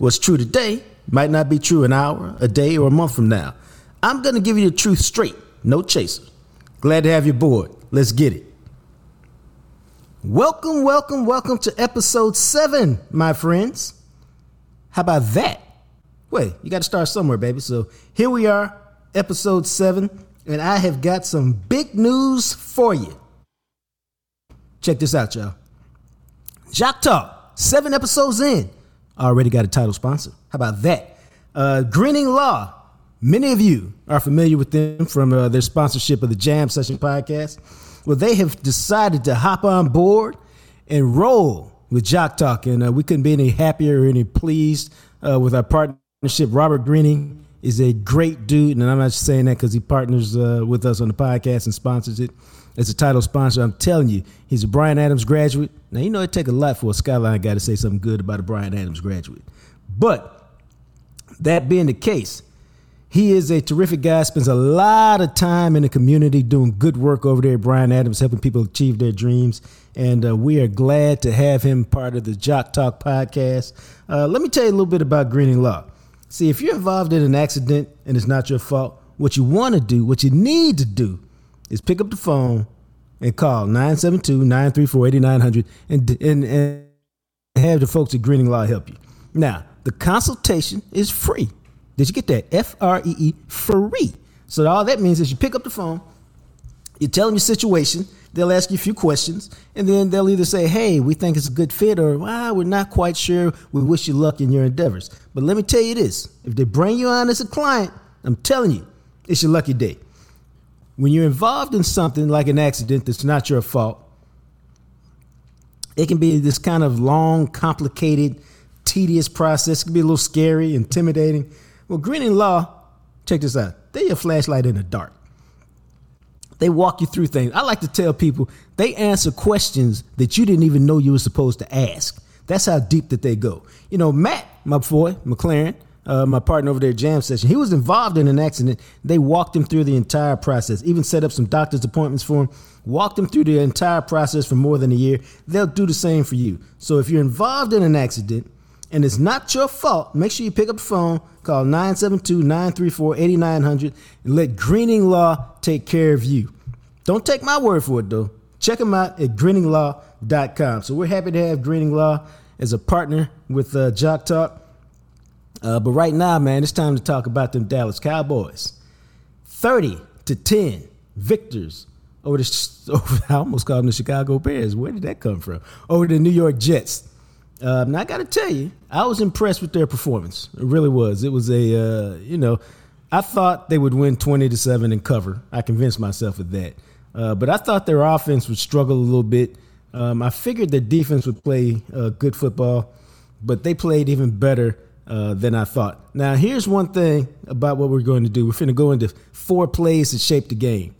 What's true today might not be true an hour, a day, or a month from now. I'm going to give you the truth straight, no chaser. Glad to have you aboard. Let's get it. Welcome, welcome, welcome to episode seven, my friends. How about that? Wait, you got to start somewhere, baby. So here we are, episode seven, and I have got some big news for you. Check this out, y'all. Jock Talk, seven episodes in already got a title sponsor. How about that? Uh, Greening Law. Many of you are familiar with them from uh, their sponsorship of the Jam Session podcast. Well, they have decided to hop on board and roll with Jock Talk, and uh, we couldn't be any happier or any pleased uh, with our partnership. Robert Greening is a great dude, and I'm not just saying that because he partners uh, with us on the podcast and sponsors it as a title sponsor. I'm telling you, he's a Bryan Adams graduate. Now, you know, it take a lot for a Skyline guy to say something good about a Bryan Adams graduate. But that being the case, he is a terrific guy, spends a lot of time in the community doing good work over there at Bryan Adams, helping people achieve their dreams. And uh, we are glad to have him part of the Jock Talk podcast. Uh, let me tell you a little bit about Greening Law. See, if you're involved in an accident and it's not your fault, what you want to do, what you need to do, is pick up the phone and call 972-934-8900 and, and, and have the folks at Greening Law help you. Now, the consultation is free. Did you get that? F-R-E-E, free. So all that means is you pick up the phone, you tell them your situation, they'll ask you a few questions, and then they'll either say, hey, we think it's a good fit, or well, we're not quite sure. We wish you luck in your endeavors. But let me tell you this if they bring you on as a client, I'm telling you, it's your lucky day when you're involved in something like an accident that's not your fault, it can be this kind of long, complicated, tedious process. It can be a little scary, intimidating. Well, Greening Law, check this out. They're your flashlight in the dark. They walk you through things. I like to tell people they answer questions that you didn't even know you were supposed to ask. That's how deep that they go. You know, Matt, my boy, McLaren, uh, my partner over there, Jam Session, he was involved in an accident. They walked him through the entire process, even set up some doctor's appointments for him, walked him through the entire process for more than a year. They'll do the same for you. So if you're involved in an accident and it's not your fault, make sure you pick up the phone, call 972 934 8900, and let Greening Law take care of you. Don't take my word for it, though. Check them out at greeninglaw.com. So we're happy to have Greening Law as a partner with uh, Jock Talk. Uh, but right now, man, it's time to talk about them Dallas Cowboys. 30 to 10 victors over the, over, I almost called them the Chicago Bears. Where did that come from? Over the New York Jets. Uh, now, I got to tell you, I was impressed with their performance. It really was. It was a, uh, you know, I thought they would win 20 to 7 and cover. I convinced myself of that. Uh, but I thought their offense would struggle a little bit. Um, I figured their defense would play uh, good football, but they played even better uh, than I thought. Now, here's one thing about what we're going to do. We're going to go into four plays that shape the game.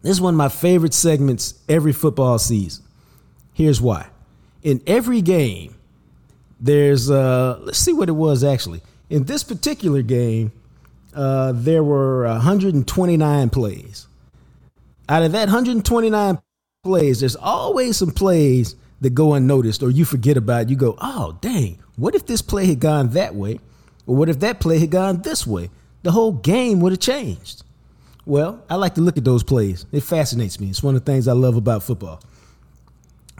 This is one of my favorite segments every football season. Here's why. In every game, there's, uh, let's see what it was actually. In this particular game, uh, there were 129 plays. Out of that 129 plays, there's always some plays that go unnoticed or you forget about. You go, oh, dang, what if this play had gone that way? Or what if that play had gone this way? The whole game would have changed. Well, I like to look at those plays. It fascinates me. It's one of the things I love about football.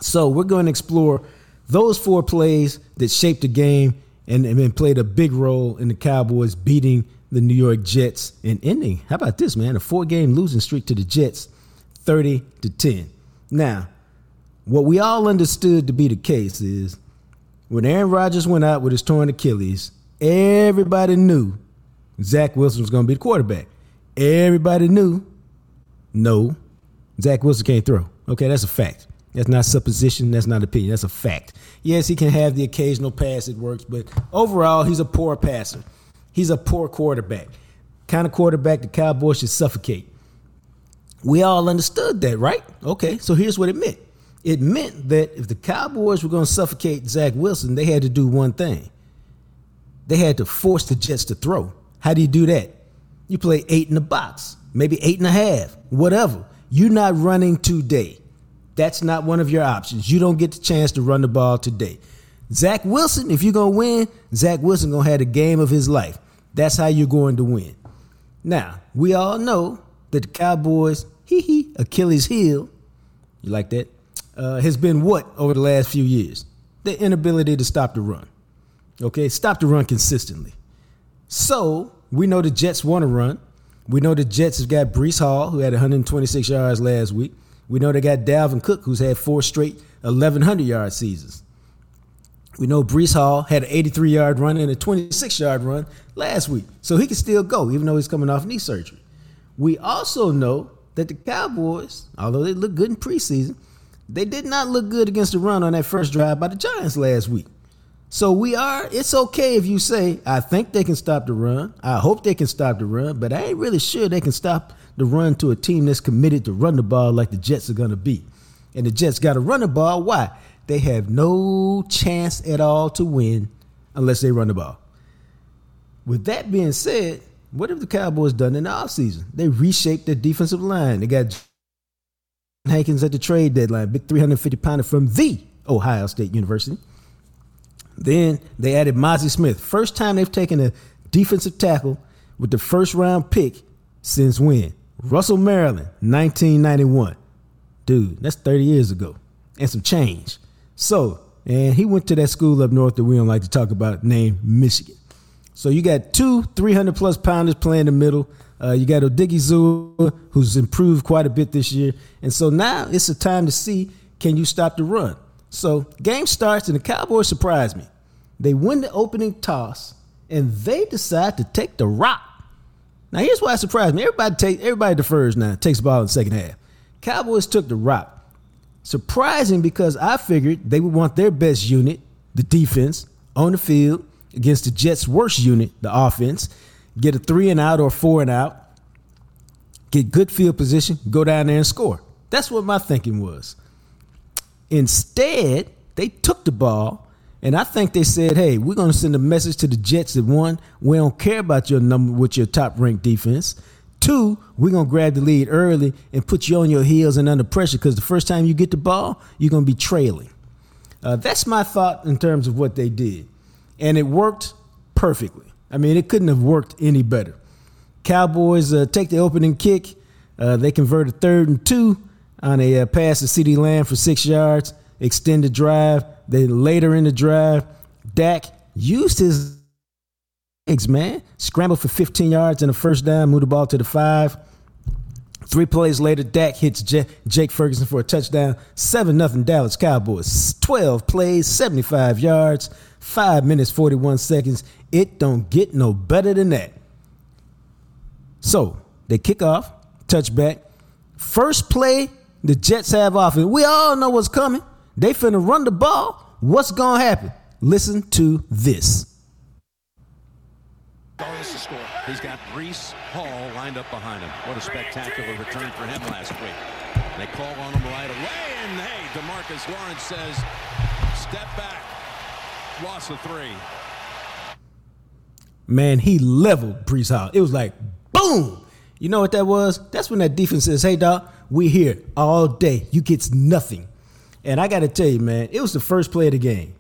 So we're going to explore those four plays that shaped the game and, and played a big role in the Cowboys beating the New York Jets and ending. How about this, man? A four game losing streak to the Jets, 30 to 10. Now, what we all understood to be the case is when Aaron Rodgers went out with his torn Achilles, everybody knew Zach Wilson was going to be the quarterback. Everybody knew, no, Zach Wilson can't throw. Okay, that's a fact. That's not supposition. That's not opinion. That's a fact. Yes, he can have the occasional pass that works, but overall, he's a poor passer. He's a poor quarterback. Kind of quarterback the Cowboys should suffocate. We all understood that, right? Okay, so here's what it meant. It meant that if the Cowboys were going to suffocate Zach Wilson, they had to do one thing. They had to force the Jets to throw. How do you do that? You play eight in the box, maybe eight and a half, whatever. You're not running today. That's not one of your options. You don't get the chance to run the ball today. Zach Wilson, if you're gonna win, Zach Wilson gonna have the game of his life. That's how you're going to win. Now, we all know that the Cowboys, hee hee, Achilles heel, you like that, uh, has been what over the last few years? The inability to stop the run. Okay, stop the run consistently. So we know the Jets want to run. We know the Jets have got Breece Hall, who had 126 yards last week. We know they got Dalvin Cook, who's had four straight 1,100 yard seasons. We know Breece Hall had an 83 yard run and a 26 yard run last week. So he can still go, even though he's coming off knee surgery. We also know that the Cowboys, although they look good in preseason, they did not look good against the run on that first drive by the Giants last week. So we are, it's okay if you say, I think they can stop the run. I hope they can stop the run, but I ain't really sure they can stop the run to a team that's committed to run the ball like the Jets are going to be. And the Jets got to run the ball. Why? They have no chance at all to win unless they run the ball. With that being said, what have the Cowboys done in the offseason? They reshaped their defensive line. They got Hankins at the trade deadline, big 350 pounder from the Ohio State University. Then they added Mazi Smith. First time they've taken a defensive tackle with the first round pick since when? Russell Maryland, 1991. Dude, that's 30 years ago and some change. So, and he went to that school up north that we don't like to talk about named Michigan. So you got two 300 plus pounders playing the middle. Uh, you got Odighizuwa, who's improved quite a bit this year. And so now it's a time to see can you stop the run? So game starts and the Cowboys surprise me. They win the opening toss and they decide to take the rock. Now here's why it surprised me. Everybody take everybody defers now, takes the ball in the second half. Cowboys took the rock. Surprising because I figured they would want their best unit, the defense, on the field against the Jets' worst unit, the offense. Get a three and out or four and out. Get good field position, go down there and score. That's what my thinking was. Instead, they took the ball, and I think they said, "Hey, we're going to send a message to the Jets that one, we don't care about your number with your top ranked defense. Two, we're going to grab the lead early and put you on your heels and under pressure because the first time you get the ball, you're going to be trailing." Uh, that's my thought in terms of what they did, and it worked perfectly. I mean, it couldn't have worked any better. Cowboys uh, take the opening kick. Uh, they convert a third and two on a uh, pass to CeeDee Lamb for six yards, extended drive. Then later in the drive, Dak used his legs, man. Scrambled for 15 yards and a first down, moved the ball to the five. Three plays later, Dak hits J- Jake Ferguson for a touchdown. 7 0 Dallas Cowboys. 12 plays, 75 yards, 5 minutes, 41 seconds. It don't get no better than that. So they kick off, touchback. First play, the Jets have offense. We all know what's coming. They finna run the ball. What's gonna happen? Listen to this. Doris to score. He's got Breece Hall lined up behind him. What a spectacular return for him last week. They call on him right away, and hey, Demarcus Lawrence says, step back. Loss of three. Man, he leveled Breece Hall. It was like boom. You know what that was? That's when that defense says, "Hey, dog, we here all day. You gets nothing." And I got to tell you, man, it was the first play of the game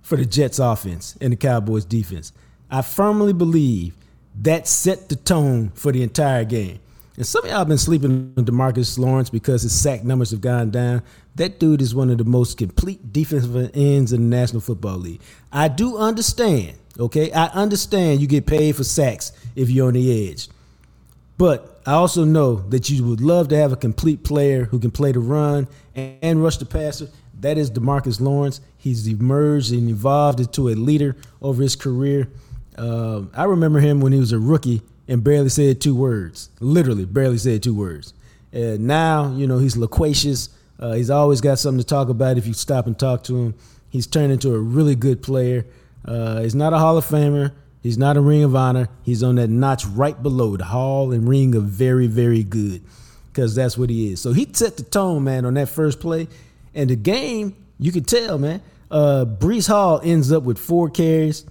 for the Jets offense and the Cowboys defense. I firmly believe that set the tone for the entire game. And some of y'all been sleeping on Demarcus Lawrence because his sack numbers have gone down. That dude is one of the most complete defensive ends in the National Football League. I do understand, okay? I understand you get paid for sacks if you're on the edge. But I also know that you would love to have a complete player who can play the run and rush the passer. That is Demarcus Lawrence. He's emerged and evolved into a leader over his career. Uh, I remember him when he was a rookie and barely said two words. Literally, barely said two words. And now, you know, he's loquacious. Uh, he's always got something to talk about if you stop and talk to him. He's turned into a really good player. Uh, he's not a Hall of Famer. He's not a Ring of Honor. He's on that notch right below the Hall and Ring of very, very good because that's what he is. So he set the tone, man, on that first play. And the game, you can tell, man. Uh, Breece Hall ends up with four carries,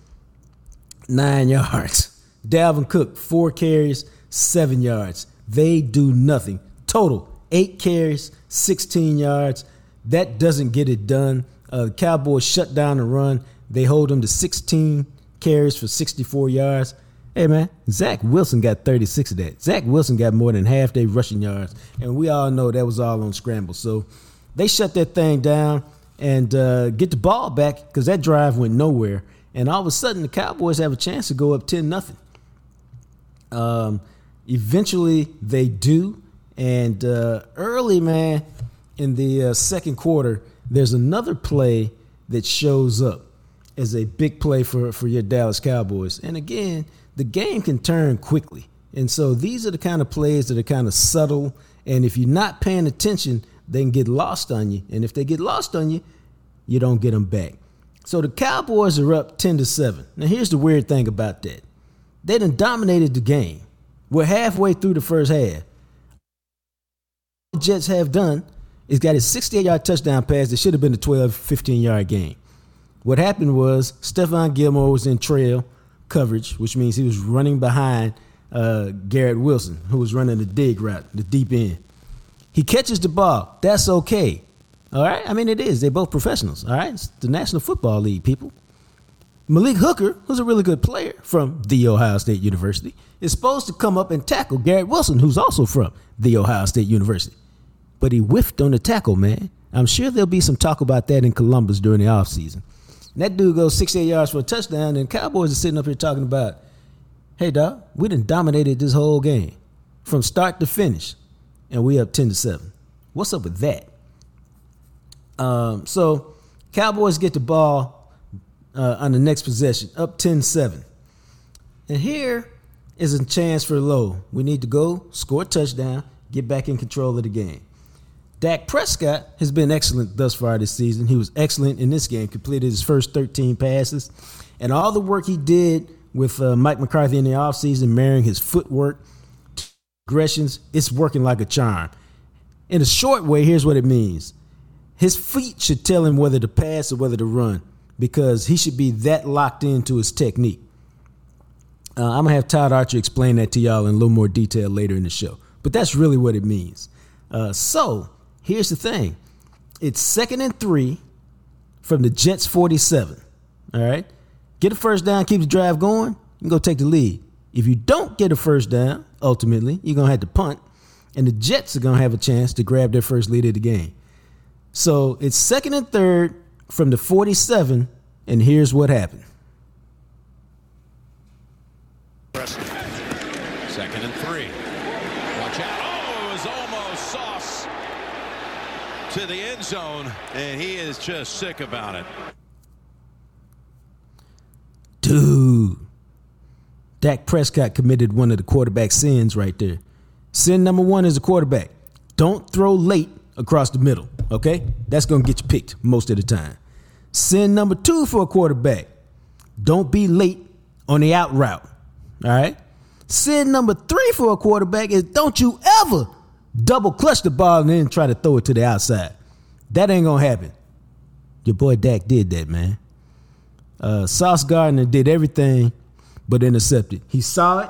nine yards. Dalvin Cook, four carries, seven yards. They do nothing. Total, eight carries, 16 yards. That doesn't get it done. Uh, the Cowboys shut down the run. They hold them to 16 carries for 64 yards. Hey man, Zach Wilson got 36 of that. Zach Wilson got more than half their rushing yards, and we all know that was all on scramble. So they shut that thing down and uh, get the ball back because that drive went nowhere. And all of a sudden, the Cowboys have a chance to go up 10 nothing. Um, eventually, they do. And uh, early, man, in the uh, second quarter, there's another play that shows up as a big play for, for your Dallas Cowboys. And again, the game can turn quickly. And so these are the kind of plays that are kind of subtle. And if you're not paying attention, they can get lost on you. And if they get lost on you, you don't get them back. So the Cowboys are up 10 to 7. Now here's the weird thing about that. They done dominated the game. We're halfway through the first half. The Jets have done is got a 68 yard touchdown pass that should have been a 12, 15 yard game. What happened was Stephon Gilmore was in trail coverage, which means he was running behind uh, Garrett Wilson, who was running the dig route, the deep end. He catches the ball. That's okay. All right? I mean, it is. They're both professionals. All right? It's the National Football League, people. Malik Hooker, who's a really good player from The Ohio State University, is supposed to come up and tackle Garrett Wilson, who's also from The Ohio State University. But he whiffed on the tackle, man. I'm sure there'll be some talk about that in Columbus during the offseason. That dude goes 68 yards for a touchdown, and Cowboys are sitting up here talking about, hey, dog, we done dominated this whole game from start to finish, and we up 10 to 7. What's up with that? Um, so, Cowboys get the ball uh, on the next possession, up 10 7. And here is a chance for Low. We need to go, score a touchdown, get back in control of the game. Dak Prescott has been excellent thus far this season. He was excellent in this game, completed his first 13 passes. And all the work he did with uh, Mike McCarthy in the offseason, marrying his footwork, aggressions, it's working like a charm. In a short way, here's what it means his feet should tell him whether to pass or whether to run because he should be that locked into his technique. Uh, I'm to have Todd Archer explain that to y'all in a little more detail later in the show. But that's really what it means. Uh, so, Here's the thing it's second and three from the Jets 47. All right. Get a first down, keep the drive going, you can go take the lead. If you don't get a first down, ultimately, you're to have to punt, and the Jets are to have a chance to grab their first lead of the game. So it's second and third from the 47, and here's what happened. Second and three. Watch out. Oh, it was almost sauce to the end zone, and he is just sick about it. Dude. Dak Prescott committed one of the quarterback sins right there. Sin number one is a quarterback. Don't throw late across the middle, okay? That's to get you picked most of the time. Sin number two for a quarterback. Don't be late on the out route, all right? Sin number three for a quarterback is don't you ever double clutch the ball and then try to throw it to the outside. That ain't gonna happen. Your boy Dak did that, man. Uh, Sauce Gardner did everything but intercepted. He saw it,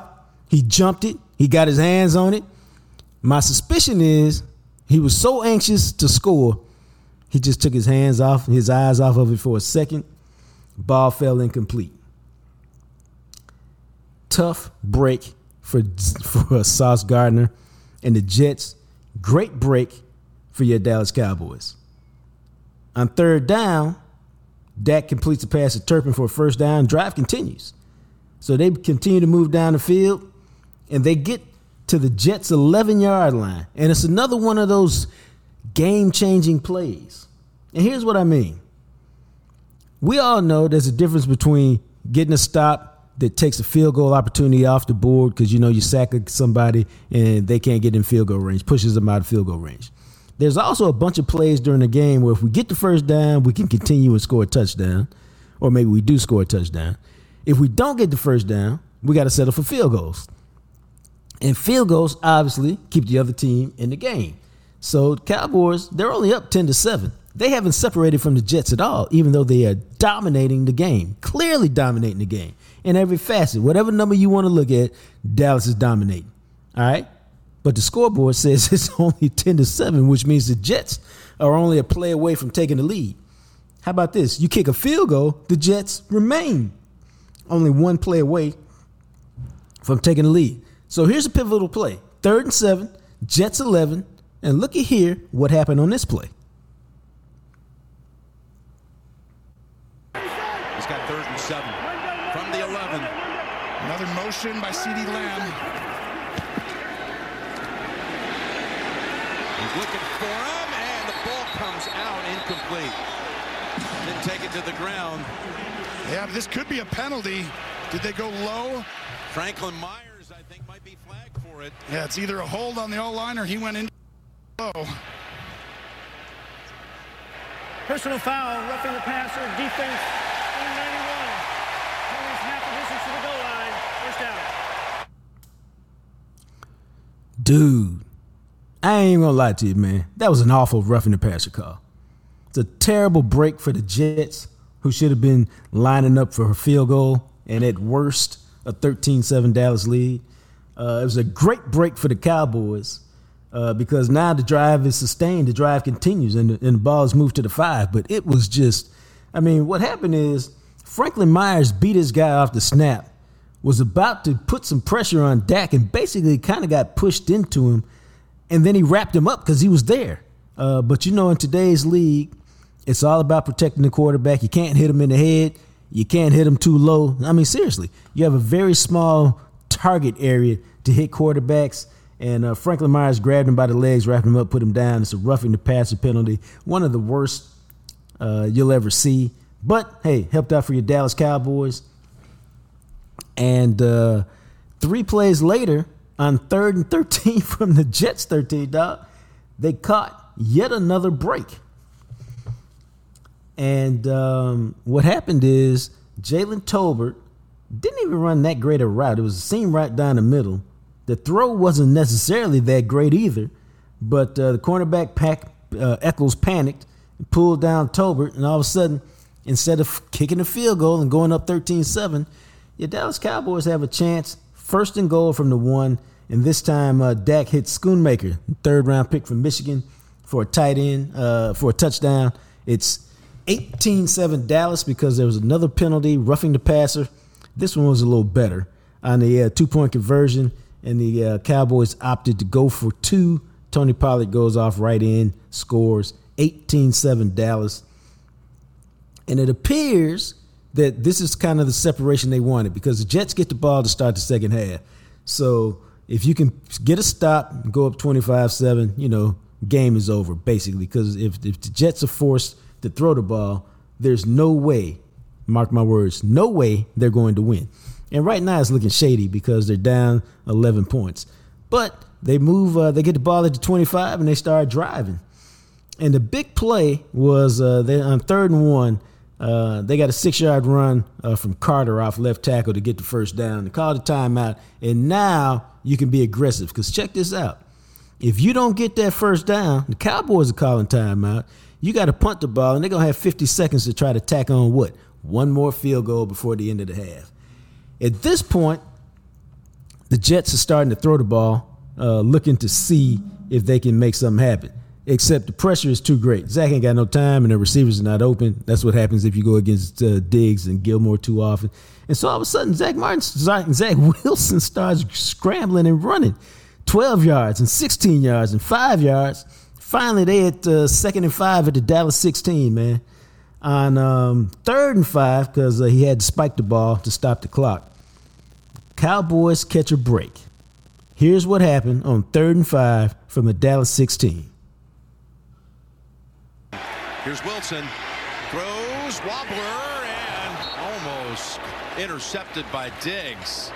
he jumped it, he got his hands on it. My suspicion is he was so anxious to score, he just took his hands off, his eyes off of it for a second. Ball fell incomplete. Tough break for for Sauce Gardner and the Jets. Great break for your Dallas Cowboys. On third down, Dak completes the pass to Turpin for a first down. Drive continues. So they continue to move down the field and they get to the Jets' 11 yard line. And it's another one of those game changing plays. And here's what I mean we all know there's a difference between getting a stop that takes a field goal opportunity off the board because you know you sack somebody and they can't get in field goal range, pushes them out of field goal range. There's also a bunch of plays during the game where if we get the first down, we can continue and score a touchdown, or maybe we do score a touchdown. If we don't get the first down, we got to settle for field goals. And field goals obviously keep the other team in the game. So Cowboys, they're only up 10 to 7. They haven't separated from the Jets at all, even though they are dominating the game, clearly dominating the game in every facet. Whatever number you want to look at, Dallas is dominating. All right? But the scoreboard says it's only 10 to 7, which means the Jets are only a play away from taking the lead. How about this? You kick a field goal, the Jets remain only one play away from taking the lead. So here's a pivotal play. Third and seven, Jets 11, and look at here what happened on this play. He's got third and seven from the 11. Another motion by CeeDee Lamb. He's looking for him, and the ball comes out incomplete. Then take it to the ground. Yeah, this could be a penalty. Did they go low? Franklin Myers, I think, might be flagged for it. Yeah, it's either a hold on the O-line or he went in low. Personal foul, roughing the passer, defense, 91. Penalties half the distance to the goal line. First down. Dude, I ain't even gonna lie to you, man. That was an awful roughing the passer call. It's a terrible break for the Jets, who should have been lining up for a field goal, and at worst, a 13 7 Dallas lead. Uh, it was a great break for the Cowboys uh, because now the drive is sustained, the drive continues, and the, and the ball is moved to the five. But it was just, I mean, what happened is Franklin Myers beat his guy off the snap, was about to put some pressure on Dak, and basically kind of got pushed into him and then he wrapped him up because he was there. Uh, but you know, in today's league, it's all about protecting the quarterback. You can't hit him in the head. You can't hit him too low. I mean, seriously, you have a very small target area to hit quarterbacks. And uh, Franklin Myers grabbed him by the legs, wrapped him up, put him down. It's a roughing the passer penalty, one of the worst uh, you'll ever see. But hey, helped out for your Dallas Cowboys. And uh, three plays later, on third and 13 from the Jets 13, dog, they caught yet another break. And um, what happened is Jalen Tolbert didn't even run that great a route. It was a seam right down the middle. The throw wasn't necessarily that great either, but uh, the cornerback pack, uh, Echols panicked, pulled down Tolbert, and all of a sudden, instead of kicking a field goal and going up 13 7, your Dallas Cowboys have a chance. First and goal from the one, and this time uh, Dak hit Schoonmaker, third round pick from Michigan, for a tight end, uh, for a touchdown. It's 18 7 Dallas because there was another penalty, roughing the passer. This one was a little better on the uh, two point conversion, and the uh, Cowboys opted to go for two. Tony Pollard goes off right in, scores 18 7 Dallas. And it appears that this is kind of the separation they wanted because the Jets get the ball to start the second half. So if you can get a stop, go up 25 7, you know, game is over basically. Because if, if the Jets are forced to throw the ball, there's no way, mark my words, no way they're going to win. And right now it's looking shady because they're down 11 points. But they move, uh, they get the ball at the 25 and they start driving. And the big play was uh, they on third and one. Uh, they got a six yard run uh, from Carter off left tackle to get the first down. They called a timeout, and now you can be aggressive. Because check this out: if you don't get that first down, the Cowboys are calling timeout. You got to punt the ball, and they're gonna have 50 seconds to try to tack on what one more field goal before the end of the half. At this point, the Jets are starting to throw the ball, uh, looking to see if they can make something happen except the pressure is too great. Zach ain't got no time, and the receivers are not open. That's what happens if you go against uh, Diggs and Gilmore too often. And so all of a sudden, Zack Martin, Zach Wilson starts scrambling and running, 12 yards and 16 yards and five yards. Finally, they at uh, second and five at the Dallas 16, man. On um, third and five, because uh, he had to spike the ball to stop the clock. Cowboys catch a break. Here's what happened on third and five from the Dallas 16. Here's Wilson. Throws, wobbler, and almost intercepted by Diggs.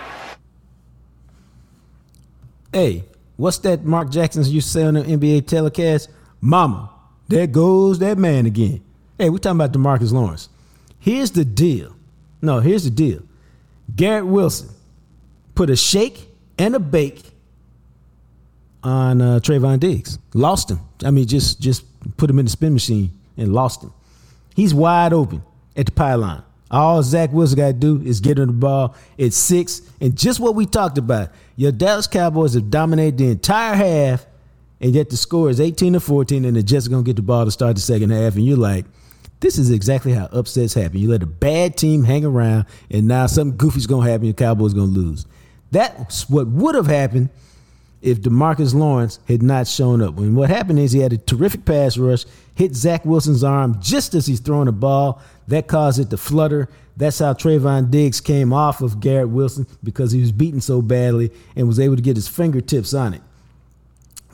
Hey, what's that Mark Jackson used to say on the NBA telecast? Mama, there goes that man again. Hey, we're talking about Demarcus Lawrence. Here's the deal. No, here's the deal. Garrett Wilson put a shake and a bake on uh, Trevon Diggs. Lost him. I mean, just just put him in the spin machine and lost him. He's wide open at the pylon. All Zach Wilson got to do is get him the ball. It's six, and just what we talked about. Your Dallas Cowboys have dominated the entire half, and yet the score is 18 to 14, and the Jets are going to get the ball to start the second half, and you're like, this is exactly how upsets happen. You let a bad team hang around, and now something goofy's going to happen, Your Cowboys going to lose. That's what would have happened if Demarcus Lawrence had not shown up. And what happened is he had a terrific pass rush, hit Zach Wilson's arm just as he's throwing the ball. That caused it to flutter. That's how Trevon Diggs came off of Garrett Wilson because he was beaten so badly and was able to get his fingertips on it.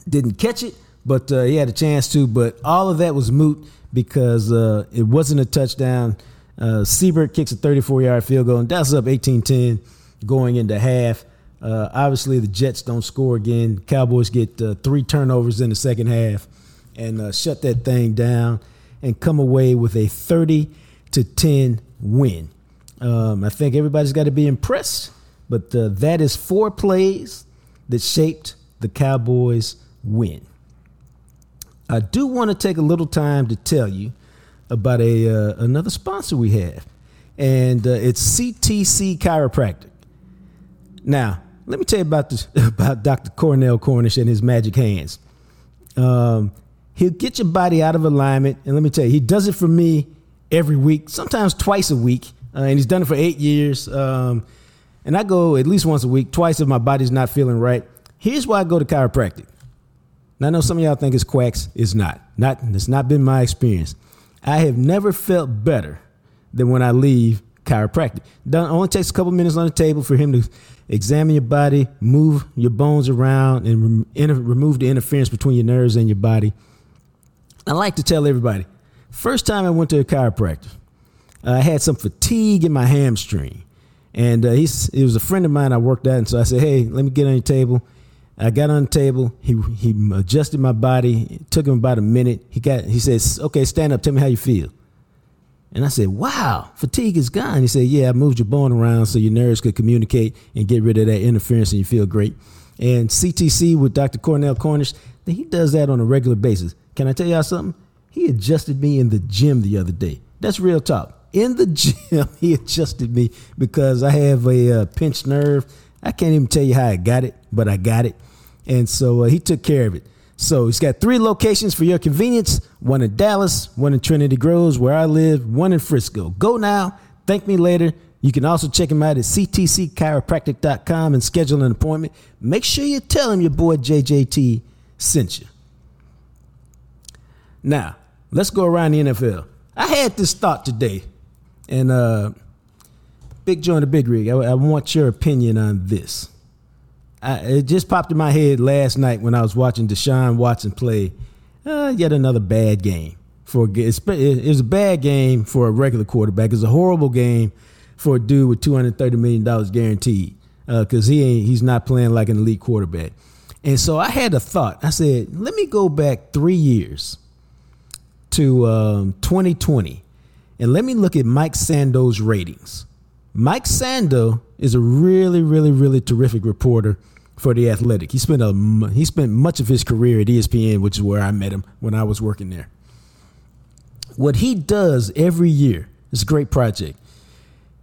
Didn't catch it, but uh, he had a chance to. But all of that was moot because uh, it wasn't a touchdown. Uh, Seibert kicks a 34 yard field goal, and that's up 18 10 going into half. Uh, obviously, the Jets don't score again. Cowboys get uh, three turnovers in the second half and uh, shut that thing down and come away with a 30 to 10 win. Um, I think everybody's got to be impressed, but uh, that is four plays that shaped the Cowboys' win. I do want to take a little time to tell you about a uh, another sponsor we have, and uh, it's CTC Chiropractic. Now, let me tell you about this about Dr. Cornell Cornish and his magic hands. Um, he'll get your body out of alignment, and let me tell you, he does it for me every week, sometimes twice a week, uh, and he's done it for eight years. Um, and I go at least once a week, twice if my body's not feeling right. Here's why I go to chiropractic. I know some of y'all think it's quacks. It's not. Not. It's not been my experience. I have never felt better than when I leave chiropractic. Done, only takes a couple minutes on the table for him to examine your body, move your bones around, and remove the interference between your nerves and your body. I like to tell everybody first time I went to a chiropractor, I had some fatigue in my hamstring. And uh, he's, he was a friend of mine I worked at. And so I said, hey, let me get on your table. I got on the table. He, he adjusted my body. It took him about a minute. He got, he says, okay, stand up. Tell me how you feel. And I said, wow, fatigue is gone. He said, yeah, I moved your bone around so your nerves could communicate and get rid of that interference and you feel great. And CTC with Dr. Cornell Cornish, he does that on a regular basis. Can I tell y'all something? He adjusted me in the gym the other day. That's real talk. In the gym, he adjusted me because I have a uh, pinched nerve. I can't even tell you how I got it, but I got it. And so uh, he took care of it. So he's got three locations for your convenience one in Dallas, one in Trinity Groves, where I live, one in Frisco. Go now, thank me later. You can also check him out at ctcchiropractic.com and schedule an appointment. Make sure you tell him your boy JJT sent you. Now, let's go around the NFL. I had this thought today, and uh, Big Joe and the Big Rig, I, I want your opinion on this. I, it just popped in my head last night when I was watching Deshaun Watson play uh, yet another bad game. For it was a bad game for a regular quarterback. It's a horrible game for a dude with two hundred thirty million dollars guaranteed because uh, he ain't he's not playing like an elite quarterback. And so I had a thought. I said, let me go back three years to um, 2020 and let me look at Mike Sando's ratings. Mike Sando is a really, really, really terrific reporter for the Athletic. He spent a he spent much of his career at ESPN, which is where I met him when I was working there. What he does every year is a great project.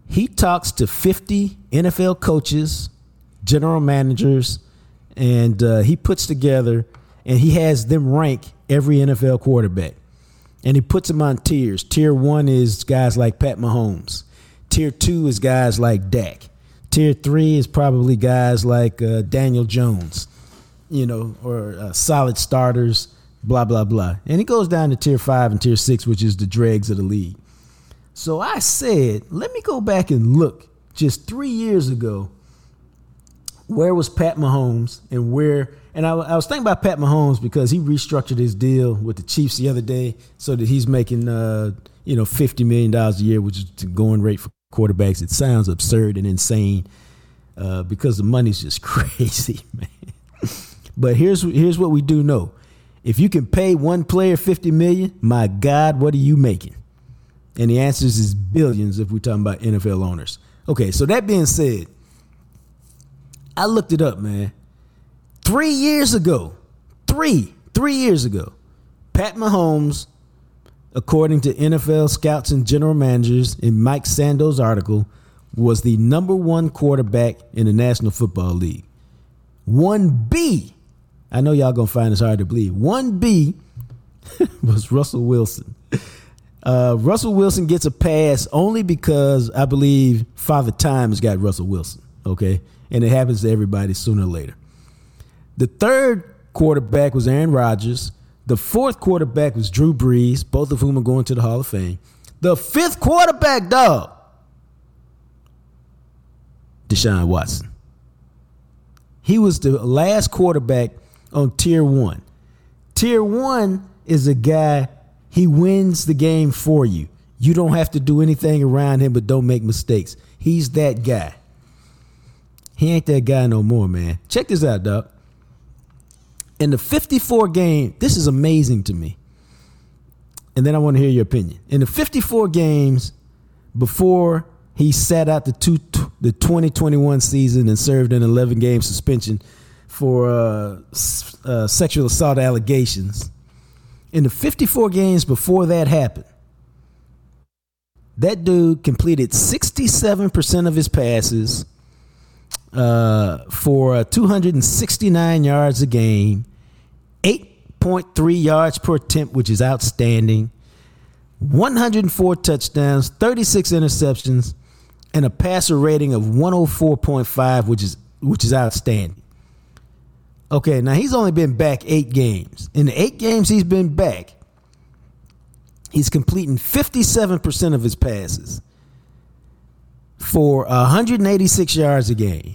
He talks to 50 NFL coaches, general managers, and uh, he puts together and he has them rank every NFL quarterback. And he puts them on tiers. Tier one is guys like Pat Mahomes. Tier two is guys like Dak. Tier three is probably guys like uh, Daniel Jones, you know, or uh, solid starters, blah, blah, blah. And it goes down to tier five and tier six, which is the dregs of the league. So I said, let me go back and look just three years ago. Where was Pat Mahomes and where? And I, I was thinking about Pat Mahomes because he restructured his deal with the Chiefs the other day so that he's making, uh, you know, $50 million a year, which is the going rate for quarterbacks. It sounds absurd and insane uh, because the money's just crazy, man. but here's here's what we do know: if you can pay one player 50 million, my God, what are you making? And the answer is billions if we're talking about NFL owners. Okay, so that being said, I looked it up, man. Three years ago, three, three years ago, Pat Mahomes, according to NFL scouts and general managers in Mike Sando's article, was the number one quarterback in the National Football League. 1B, I know y'all gonna find this hard to believe. 1B was Russell Wilson. Uh, Russell Wilson gets a pass only because I believe Father Time has got Russell Wilson. Okay, and it happens to everybody sooner or later. The third quarterback was Aaron Rodgers. The fourth quarterback was Drew Brees, both of whom are going to the Hall of Fame. The fifth quarterback, dog, Deshaun Watson. He was the last quarterback on tier one. Tier one is a guy, he wins the game for you. You don't have to do anything around him, but don't make mistakes. He's that guy. He ain't that guy no more, man. Check this out, dog. In the 54 game, this is amazing to me. And then I want to hear your opinion. In the 54 games before he sat out the two, the 2021 season and served an 11 game suspension for uh, uh, sexual assault allegations. In the 54 games before that happened, that dude completed 67% of his passes uh, for 269 yards a game, 8.3 yards per attempt, which is outstanding, 104 touchdowns, 36 interceptions, and a passer rating of 104.5, which is which is outstanding. Okay, now he's only been back eight games. In the eight games he's been back, he's completing 57% of his passes for 186 yards a game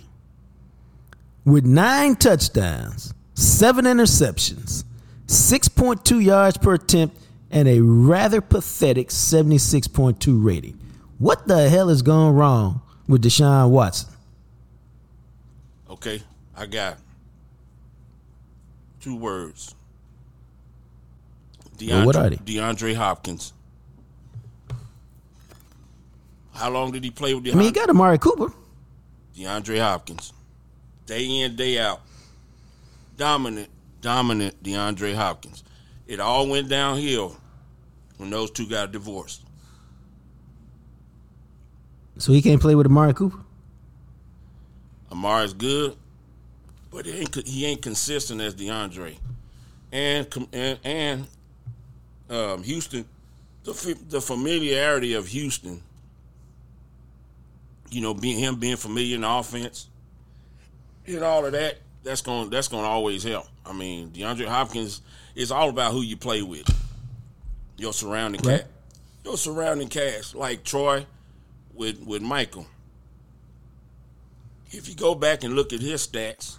with nine touchdowns, seven interceptions, 6.2 yards per attempt, and a rather pathetic 76.2 rating. What the hell has gone wrong with Deshaun Watson? Okay, I got two words. DeAndre, well, what are they? DeAndre Hopkins. How long did he play with DeAndre? I mean, he got Amari Cooper. DeAndre Hopkins. Day in, day out. Dominant, dominant DeAndre Hopkins. It all went downhill when those two got divorced. So he can't play with Amari Cooper? Amari's good, but he ain't, he ain't consistent as DeAndre. And and, and um, Houston, the, the familiarity of Houston you know, being him being familiar in the offense and all of that, that's going that's going to always help. I mean, DeAndre Hopkins is all about who you play with, your surrounding right. cast, your surrounding cast, like Troy with with Michael. If you go back and look at his stats,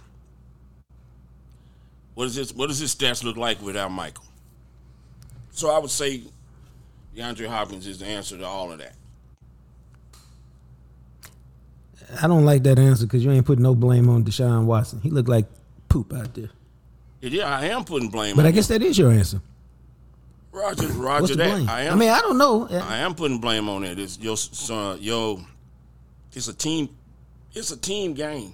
what is his what does his stats look like without Michael? So I would say DeAndre Hopkins is the answer to all of that. I don't like that answer because you ain't putting no blame on Deshaun Watson. He looked like poop out there. Yeah, I am putting blame. But I guess him. that is your answer. Roger, Roger that. Blame? I am. I mean, I don't know. I am putting blame on it. It's your son, yo. It's a team. It's a team game.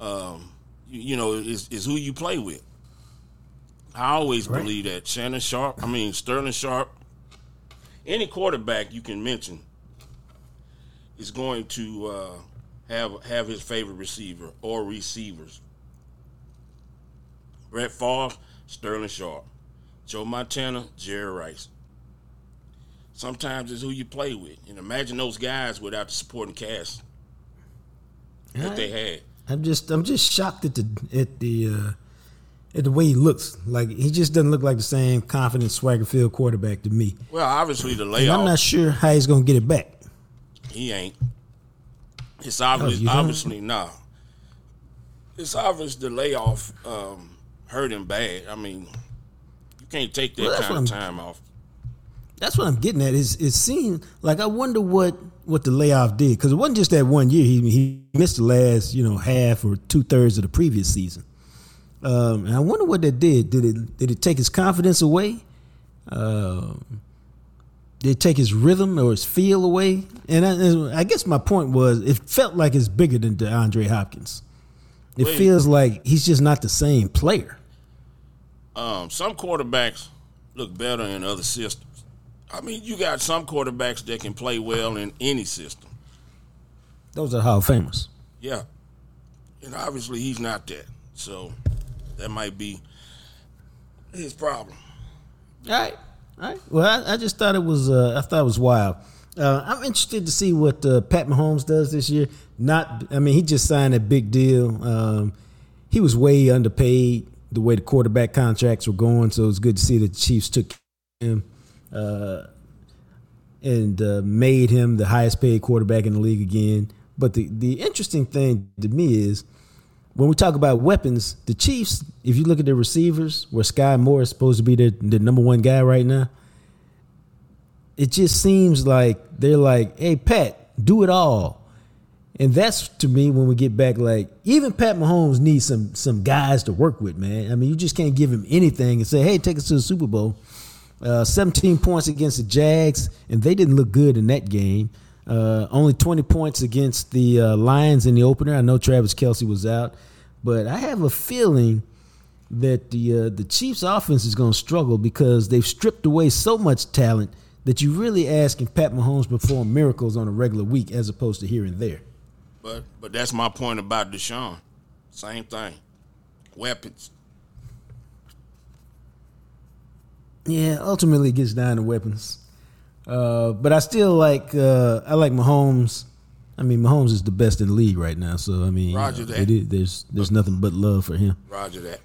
Um, you, you know, is is who you play with. I always right. believe that Shannon Sharpe. I mean Sterling Sharpe. Any quarterback you can mention is going to uh, have have his favorite receiver or receivers. Brett Favre, Sterling Sharpe, Joe Montana, Jerry Rice. Sometimes it's who you play with, and imagine those guys without the supporting cast that I, they had. I'm just I'm just shocked at the at the uh, at the way he looks. Like he just doesn't look like the same confident swagger filled quarterback to me. Well, obviously the layoff. And I'm not sure how he's gonna get it back. He ain't. It's obvious. Oh, obviously, nah. It's obvious the layoff um, hurt him bad. I mean, you can't take that well, kind of time off. That's what I'm getting at. Is it seemed like I wonder what what the layoff did because it wasn't just that one year. He he missed the last you know half or two thirds of the previous season. Um, and I wonder what that did. Did it did it take his confidence away? Um, it take his rhythm or his feel away? And I, I guess my point was, it felt like it's bigger than DeAndre Hopkins. It Wait. feels like he's just not the same player. Um, some quarterbacks look better in other systems. I mean, you got some quarterbacks that can play well in any system. Those are Hall of Famers. Yeah. And obviously he's not that. So that might be his problem. All right, right. Well, I, I just thought it was. Uh, I thought it was wild. Uh, I'm interested to see what uh, Pat Mahomes does this year. Not, I mean, he just signed a big deal. Um, he was way underpaid the way the quarterback contracts were going, so it's good to see that the Chiefs took him uh, and uh, made him the highest paid quarterback in the league again. But the the interesting thing to me is when we talk about weapons, the Chiefs, if you look at the receivers, where Skyy Moore is supposed to be the, the number one guy right now, it just seems like they're like, hey, Pat, do it all. And that's to me when we get back, like, even Pat Mahomes needs some some guys to work with, man. I mean, you just can't give him anything and say, hey, take us to the Super Bowl. Uh, 17 points against the Jags, and they didn't look good in that game. Uh, only 20 points against the uh, Lions in the opener. I know Travis Kelce was out, but I have a feeling that the uh, the Chiefs' offense is going to struggle because they've stripped away so much talent that you really asking Pat Mahomes perform miracles on a regular week as opposed to here and there. But but that's my point about Deshaun. Same thing. Weapons. Yeah, ultimately it gets down to weapons. Uh, but I still like uh, I like Mahomes. I mean, Mahomes is the best in the league right now. So I mean, Roger that. is, there's there's nothing but love for him, Roger that.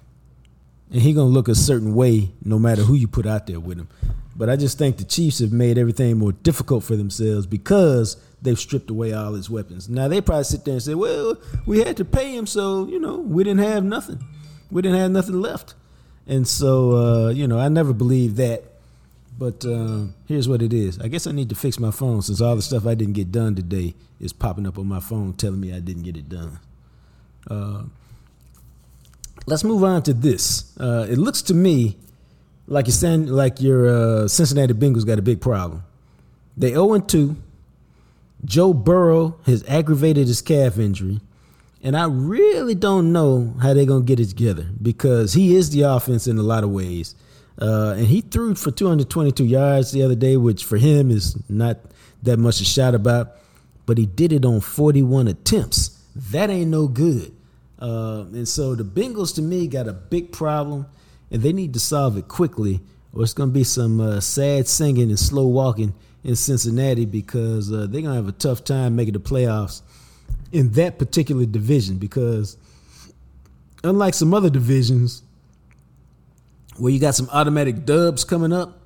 and he gonna look a certain way no matter who you put out there with him. But I just think the Chiefs have made everything more difficult for themselves because they've stripped away all his weapons. Now they probably sit there and say, "Well, we had to pay him, so you know we didn't have nothing. We didn't have nothing left." And so uh, you know, I never believed that. But uh, here's what it is. I guess I need to fix my phone since all the stuff I didn't get done today is popping up on my phone telling me I didn't get it done. Uh, let's move on to this. Uh, it looks to me like your like your uh, Cincinnati Bengals got a big problem. They 0 2. Joe Burrow has aggravated his calf injury. And I really don't know how they're going to get it together because he is the offense in a lot of ways. Uh, and he threw for 222 yards the other day, which for him is not that much to shout about. But he did it on 41 attempts. That ain't no good. Uh, and so the Bengals, to me, got a big problem, and they need to solve it quickly, or it's going to be some uh, sad singing and slow walking in Cincinnati because uh, they're going to have a tough time making the playoffs in that particular division. Because unlike some other divisions where you got some automatic dubs coming up,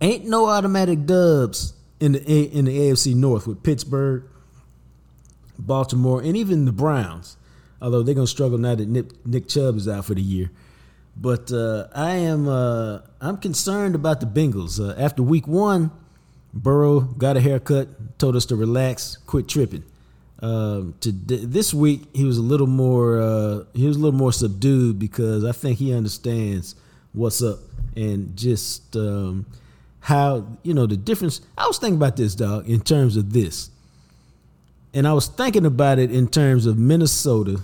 ain't no automatic dubs in the in the AFC North with Pittsburgh, Baltimore, and even the Browns. Although they're gonna struggle now that Nick, Nick Chubb is out for the year. But uh, I am uh, I'm concerned about the Bengals. Uh, after Week One, Burrow got a haircut, told us to relax, quit tripping. Um, to this week, he was a little more uh, he was a little more subdued because I think he understands what's up and just um, how you know the difference. I was thinking about this, dog, in terms of this, and I was thinking about it in terms of Minnesota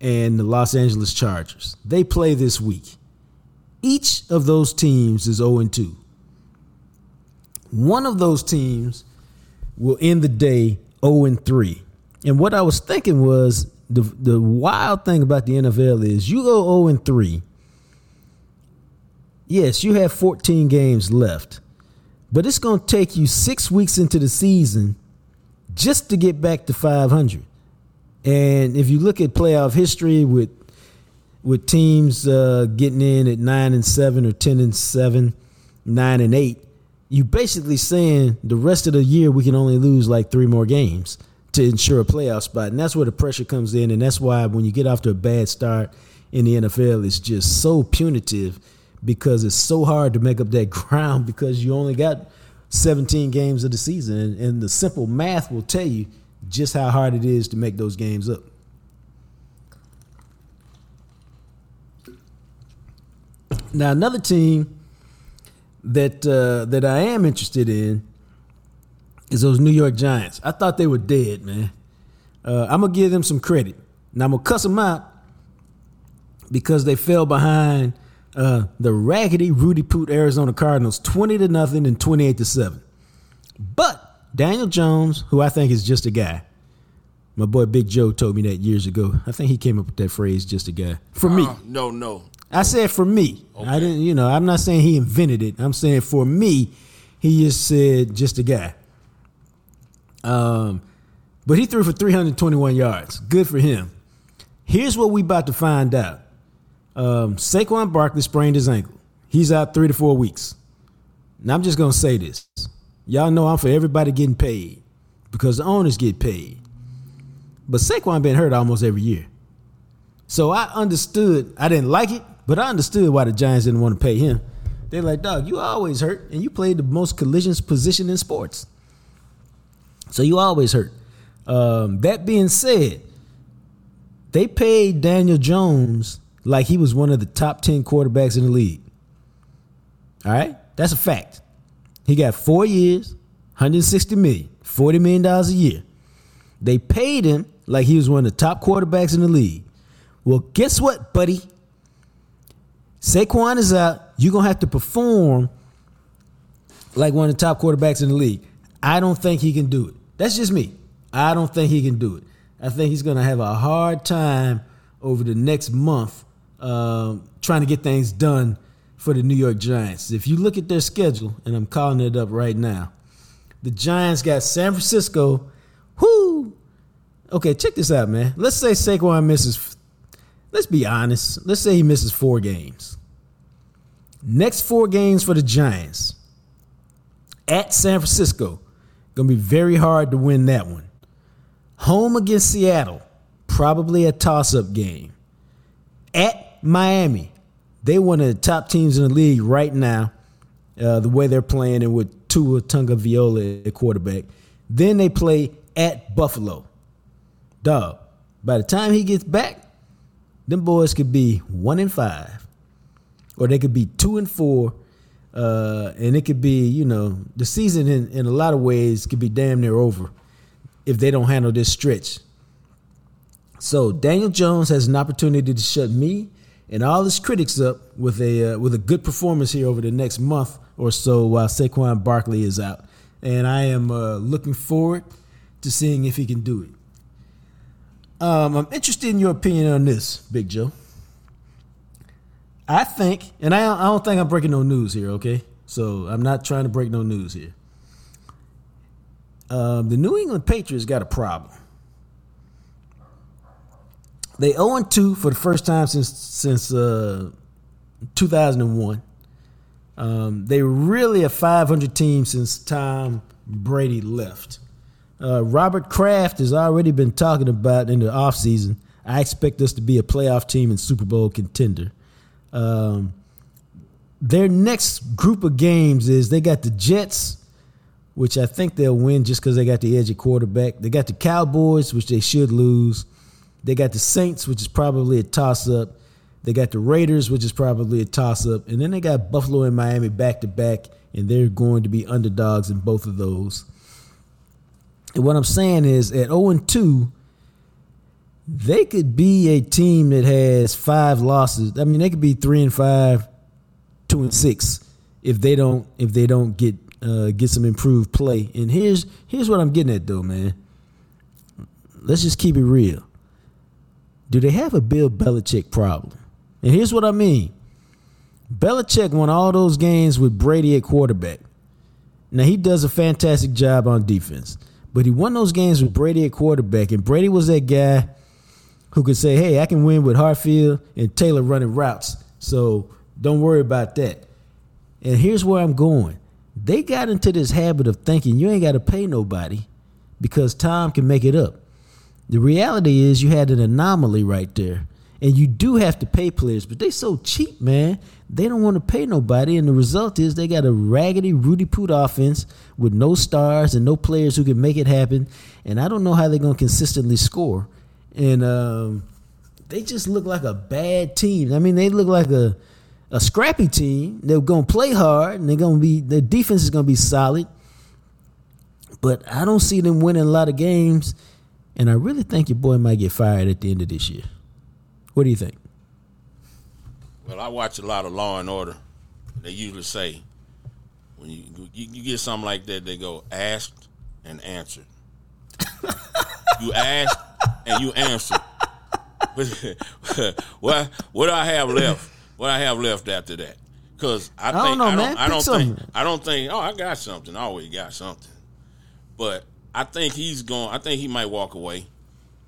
and the Los Angeles Chargers. They play this week. Each of those teams is 0 2. One of those teams will end the day 0 3. And what I was thinking was the the wild thing about the NFL is you go 0 and 3. Yes, you have 14 games left. But it's going to take you 6 weeks into the season just to get back to 500. And if you look at playoff history with with teams uh, getting in at nine and seven or ten and seven, nine and eight, you're basically saying the rest of the year we can only lose like three more games to ensure a playoff spot, and that's where the pressure comes in, and that's why when you get off to a bad start in the NFL, it's just so punitive because it's so hard to make up that ground because you only got 17 games of the season, and, and the simple math will tell you just how hard it is to make those games up. Now another team that uh, that I am interested in is those New York Giants. I thought they were dead, man. Uh, I'm gonna give them some credit. Now I'm gonna cuss them out because they fell behind uh, the raggedy Rudy Poot Arizona Cardinals, twenty to nothing and twenty eight to seven. But Daniel Jones, who I think is just a guy, my boy Big Joe told me that years ago. I think he came up with that phrase, "just a guy." For me, Uh, no, no. I said for me. I didn't, you know, I'm not saying he invented it. I'm saying for me, he just said just a guy. Um, but he threw for 321 yards. Good for him. Here's what we about to find out. Um, Saquon Barkley sprained his ankle. He's out three to four weeks. Now I'm just gonna say this. Y'all know I'm for everybody getting paid because the owners get paid. But Saquon been hurt almost every year. So I understood. I didn't like it, but I understood why the Giants didn't want to pay him. They're like, dog, you always hurt, and you played the most collisions position in sports. So you always hurt. Um, that being said, they paid Daniel Jones like he was one of the top 10 quarterbacks in the league. All right? That's a fact. He got four years, 160 million, 40 million dollars a year. They paid him like he was one of the top quarterbacks in the league. Well, guess what, buddy? Saquon is out. You're gonna have to perform like one of the top quarterbacks in the league. I don't think he can do it. That's just me. I don't think he can do it. I think he's gonna have a hard time over the next month um, trying to get things done for the New York Giants. If you look at their schedule, and I'm calling it up right now, the Giants got San Francisco. Whoo! Okay, check this out, man. Let's say Saquon misses. Let's be honest. Let's say he misses four games. Next four games for the Giants at San Francisco. Gonna be very hard to win that one. Home against Seattle, probably a toss-up game. At Miami, they one of the top teams in the league right now. Uh, the way they're playing and with Tua Tagovailoa at quarterback. Then they play at Buffalo. Dog. By the time he gets back, them boys could be one and five, or they could be two and four, uh, and it could be you know the season in, in a lot of ways could be damn near over if they don't handle this stretch. So Daniel Jones has an opportunity to shut me and all his critics up with a uh, with a good performance here over the next month or so while Saquon Barkley is out, and I am uh, looking forward to seeing if he can do it. Um, I'm interested in your opinion on this, Big Joe. I think, and I, I don't think I'm breaking no news here, okay? So I'm not trying to break no news here. Um, the New England Patriots got a problem. They 0 2 for the first time since since uh, 2001. Um, they really a 500 team since Tom Brady left. Uh, Robert Kraft has already been talking about in the offseason. I expect us to be a playoff team and Super Bowl contender. Um, their next group of games is they got the Jets, which I think they'll win just because they got the edge at quarterback. They got the Cowboys, which they should lose. They got the Saints, which is probably a toss up. They got the Raiders, which is probably a toss up. And then they got Buffalo and Miami back to back, and they're going to be underdogs in both of those. And what I'm saying is at 0 2, they could be a team that has five losses. I mean, they could be three and five, two and six if they don't if they don't get uh, get some improved play. And here's here's what I'm getting at though, man. Let's just keep it real. Do they have a Bill Belichick problem? And here's what I mean. Belichick won all those games with Brady at quarterback. Now he does a fantastic job on defense, but he won those games with Brady at quarterback, and Brady was that guy who could say, "Hey, I can win with Hartfield and Taylor running routes, so don't worry about that." And here's where I'm going. They got into this habit of thinking you ain't got to pay nobody because Tom can make it up. The reality is you had an anomaly right there. And you do have to pay players, but they so cheap, man. They don't want to pay nobody, and the result is they got a raggedy Rudy Poot offense with no stars and no players who can make it happen. And I don't know how they're gonna consistently score. And um, they just look like a bad team. I mean, they look like a a scrappy team. They're going to play hard, and they're going to be their defense is going to be solid. But I don't see them winning a lot of games, and I really think your boy might get fired at the end of this year. What do you think? Well, I watch a lot of Law and Order. They usually say when you you, you get something like that, they go asked and answered. you asked and you answered. what what do I have left? What I have left after that? Because I, don't think know, I don't, man. I don't Pick think something. I don't think oh I got something. I always got something. But I think he's going. I think he might walk away.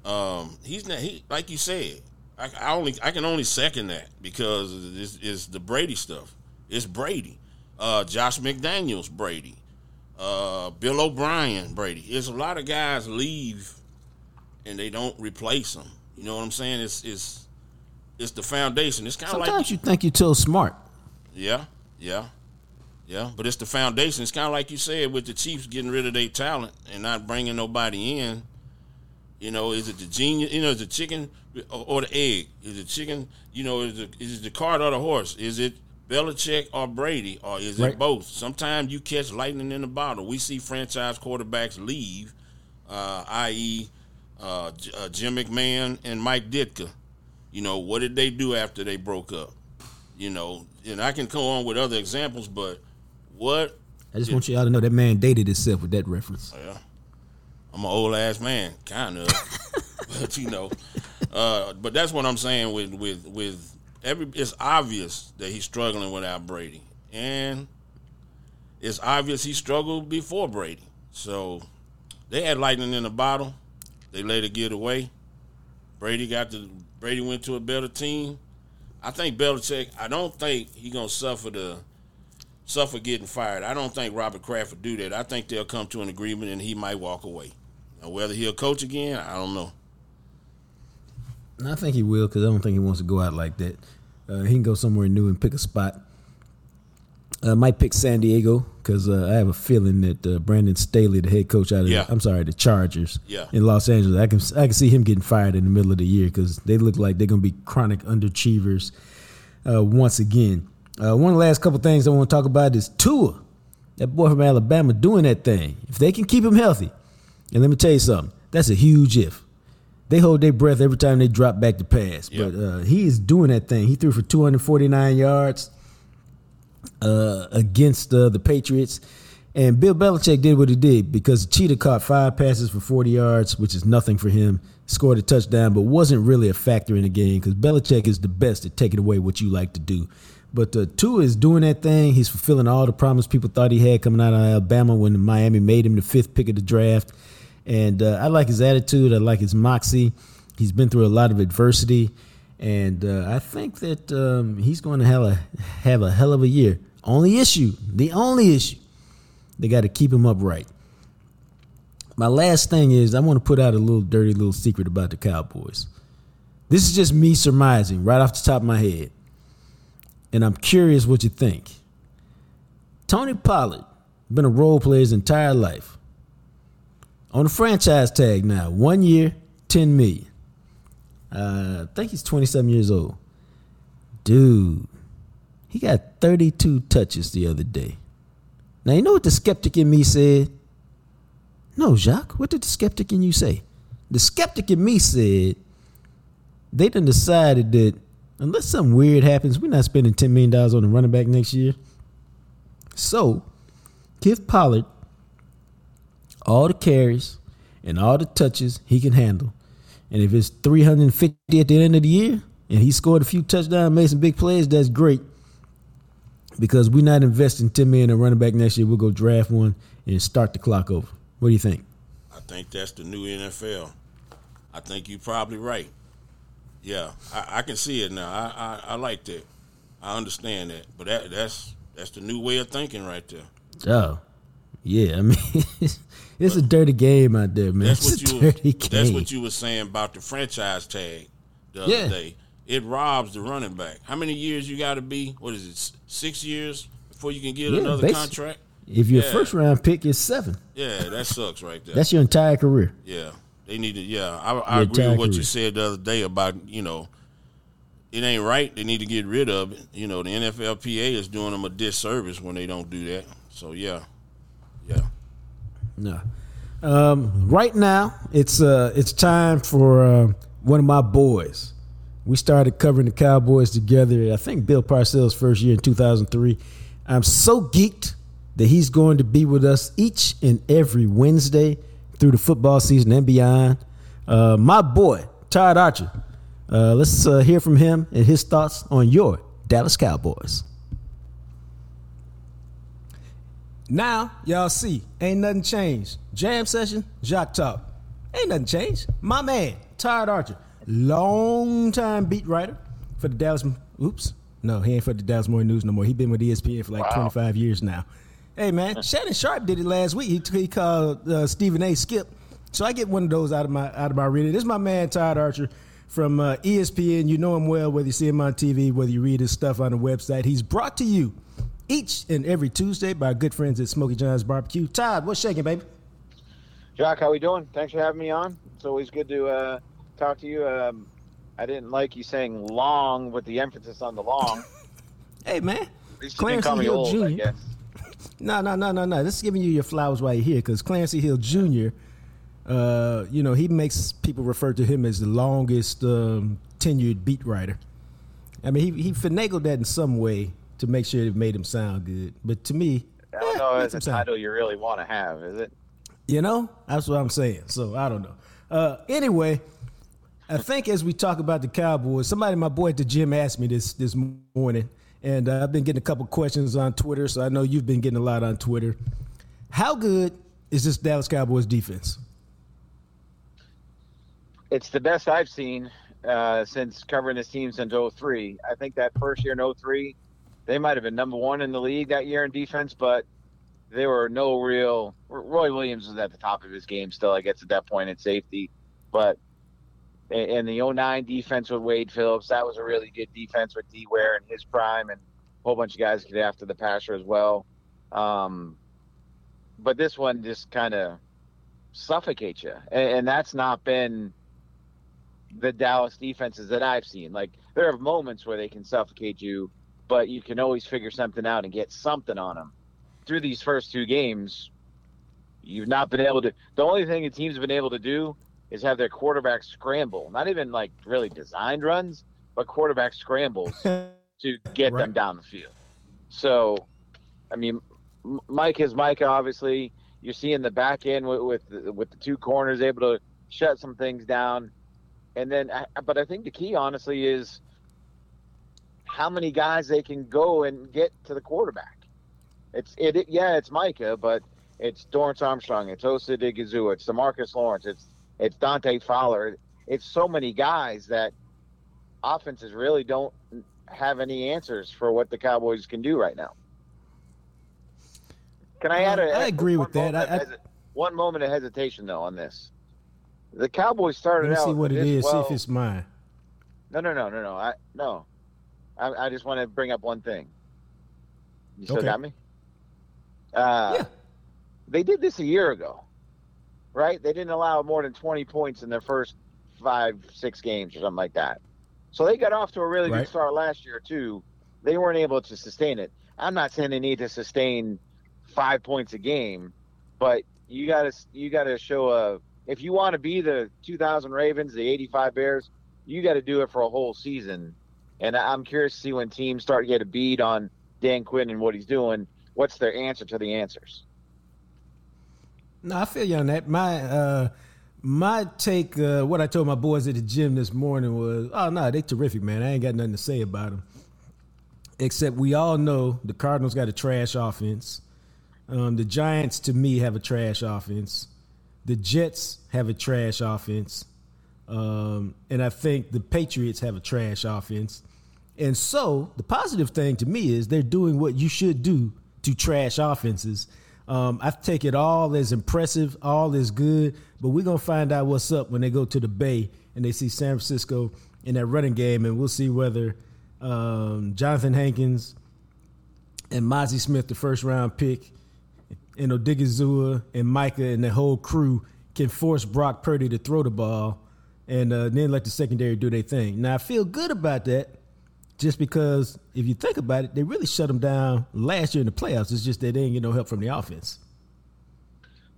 Um, he's not. He like you said. I, I only I can only second that because it's, it's the Brady stuff. It's Brady, uh, Josh McDaniels Brady, uh, Bill O'Brien Brady. There's a lot of guys leave, and they don't replace them. You know what I'm saying? It's it's it's the foundation. It's kind of like Sometimes you think you're too smart. yeah, yeah, yeah. But it's the foundation. It's kind of like you said with the Chiefs getting rid of their talent and not bringing nobody in. You know, is it the genius? You know, is it chicken or, or the egg? Is it chicken? You know, is it, is it the cart or the horse? Is it Belichick or Brady, or is it both? Sometimes you catch lightning in the bottle. We see franchise quarterbacks leave, uh, i.e., uh, uh, Jim McMahon and Mike Ditka. You know, what did they do after they broke up? You know, and I can go on with other examples, but what? I just want you all to know that man dated himself with that reference. Yeah, I'm an old ass man, kind of, but you know, uh, but that's what I'm saying with with with every. It's obvious that he's struggling without Brady, and it's obvious he struggled before Brady. So they had lightning in the bottle. They let it get away. Brady got the Brady went to a better team. I think Belichick. I don't think he gonna suffer the suffer getting fired. I don't think Robert Kraft would do that. I think they'll come to an agreement and he might walk away. Now, whether he'll coach again, I don't know. I think he will because I don't think he wants to go out like that. Uh, he can go somewhere new and pick a spot. Uh, might pick San Diego because uh, I have a feeling that uh, Brandon Staley, the head coach out of Yeah. I'm sorry, the Chargers Yeah. in Los Angeles, I can I can see him getting fired in the middle of the year because they look like they're going to be chronic underachievers uh, once again. Uh, one of the last couple things I want to talk about is Tua, that boy from Alabama doing that thing. If they can keep him healthy, and let me tell you something, that's a huge if. They hold their breath every time they drop back to pass, Yep. but uh, he is doing that thing. He threw for 249 yards uh, against uh, the Patriots. And Bill Belichick did what he did because Cheetah caught five passes for 40 yards, which is nothing for him. Scored a touchdown, but wasn't really a factor in the game because Belichick is the best at taking away what you like to do. But uh, Tua is doing that thing. He's fulfilling all the promise people thought he had coming out of Alabama when Miami made him the fifth pick of the draft. And uh, I like his attitude. I like his moxie. He's been through a lot of adversity, and uh, I think that um, he's going to have a have a hell of a year. Only issue, the only issue, they got to keep him upright. My last thing is I want to put out a little dirty little secret about the Cowboys. This is just me surmising right off the top of my head, and I'm curious what you think. Tony Pollard been a role player his entire life on a franchise tag now. One year, ten million. Uh, I think he's twenty seven years old. Dude, he got thirty two touches the other day. Now you know what the skeptic in me said? No, Jacques. What did the skeptic in you say? The skeptic in me said they done decided that unless something weird happens, we're not spending ten million dollars on a running back next year. So give Pollard all the carries and all the touches he can handle. And if it's 350 at the end of the year and he scored a few touchdowns, made some big plays, that's great. Because we're not investing 10 million in a running back next year. We'll go draft one and start the clock over. What do you think? I think that's the new NFL. I think you're probably right. Yeah, I, I can see it now. I, I, I like that. I understand that. But that that's that's the new way of thinking right there. Oh, yeah. I mean, it's a dirty game out there, man. That's it's what a you dirty game. that's what you were saying about the franchise tag the other Yeah. day. It robs the running back. How many years you got to be? What is it? Six years before you can get Yeah, another contract. if your Yeah. first round pick is seven, Yeah, that sucks right there. that's your entire career. Yeah, they need to. Yeah, I, I agree with what you said the other day about you know it ain't right. They need to get rid of it. You know, the NFLPA is doing them a disservice when they don't do that. So yeah, yeah. No. Um, right now, it's uh, it's time for uh, one of my boys. We started covering the Cowboys together. I think Bill Parcells' first year in 2003. I'm so geeked that he's going to be with us each and every Wednesday through the football season and beyond. Uh, my boy, Todd Archer. Uh, let's uh, hear from him and his thoughts on your Dallas Cowboys. Now, y'all see, ain't nothing changed. Jam session, Jacques Talk. Ain't nothing changed. My man, Todd Archer, long time beat writer for the Dallas. Oops. No, he ain't for the Dallas Morning News no more. He been with ESPN for like wow. 25 years now. Hey, man, Shannon Sharpe did it last week. He, he called uh, Stephen A. Skip. So I get one of those out of my out of my reading. This is my man Todd Archer from uh, ESPN. You know him well, whether you see him on TV, whether you read his stuff on the website. He's brought to you each and every Tuesday by our good friends at Smokey John's Barbecue. Todd, what's shaking, baby? Jack, how we doing? Thanks for having me on. It's always good to uh, talk to you. Um, I didn't like you saying long with the emphasis on the long. hey, man. Clarence Hill old, Jr. No, no, no, no, no. This is giving you your flowers you're here because Clancy Hill Jr., uh, you know, he makes people refer to him as the longest um, tenured beat writer. I mean, he, he finagled that in some way to make sure it made him sound good. But to me, I don't eh, know it's a title you really want to have, is it? You know, that's what I'm saying. So I don't know. Uh, anyway, I think as we talk about the Cowboys, somebody, my boy at the gym, asked me this this morning, and uh, I've been getting a couple questions on Twitter. So I know you've been getting a lot on Twitter. How good is this Dallas Cowboys defense? It's the best I've seen uh, since covering this team since 03. I think that first year in 03, they might have been number one in the league that year in defense, but there were no real. Roy Williams was at the top of his game still, I guess, at that point in safety. But in the 09 defense with Wade Phillips, that was a really good defense with D Ware in his prime, and a whole bunch of guys get after the passer as well. Um, but this one just kind of suffocates you, and, and that's not been the Dallas defenses that I've seen. Like there are moments where they can suffocate you but you can always figure something out and get something on them. Through these first two games, you've not been able to. The only thing the team's been able to do is have their quarterback scramble. Not even like really designed runs, but quarterback scrambles to get right. them down the field. So, I mean, Mike is Mike. Obviously, you're seeing the back end with with, with the two corners able to shut some things down, and then. But I think the key, honestly, is how many guys they can go and get to the quarterback. It's it, it yeah, it's Micah, but it's Dorance Armstrong, it's Osa Odighizuwa, it's Demarcus Lawrence, it's it's Dante Fowler. It's so many guys that offenses really don't have any answers for what the Cowboys can do right now. Can I add a? I agree with that. I, I, one moment of hesitation though on this. The Cowboys started out. let me out. See what it is. Well, see if it's mine. No, no, no, no, no. I no. I, I just want to bring up one thing. You still okay. got me? Uh, yeah. They did this a year ago, right? They didn't allow more than 20 points in their first five, six games or something like that. So they got off to a really right. good start last year, too. They weren't able to sustain it. I'm not saying they need to sustain five points a game, but you got to you got to show a if you want to be the 2000 Ravens, the 85 Bears, you got to do it for a whole season and I'm curious to see when teams start to get a bead on Dan Quinn and what he's doing, what's their answer to the answers? No, I feel you on that. My uh, my take, uh, what I told my boys at the gym this morning was, oh no, they terrific, man. I ain't got nothing to say about them. Except we all know the Cardinals got a trash offense. Um, the Giants, to me, have a trash offense. The Jets have a trash offense. Um, and I think the Patriots have a trash offense. And so the positive thing to me is they're doing what you should do to trash offenses. Um, I take it all as impressive, all as good, but we're gonna find out what's up when they go to the Bay and they see San Francisco in that running game, and we'll see whether um, Johnathan Hankins and Mazi Smith, the first round pick, and Odighizuwa and Micah and the whole crew can force Brock Purdy to throw the ball and uh, then let the secondary do their thing. Now I feel good about that just because if you think about it, they really shut them down last year in the playoffs. It's just they didn't get no help from the offense.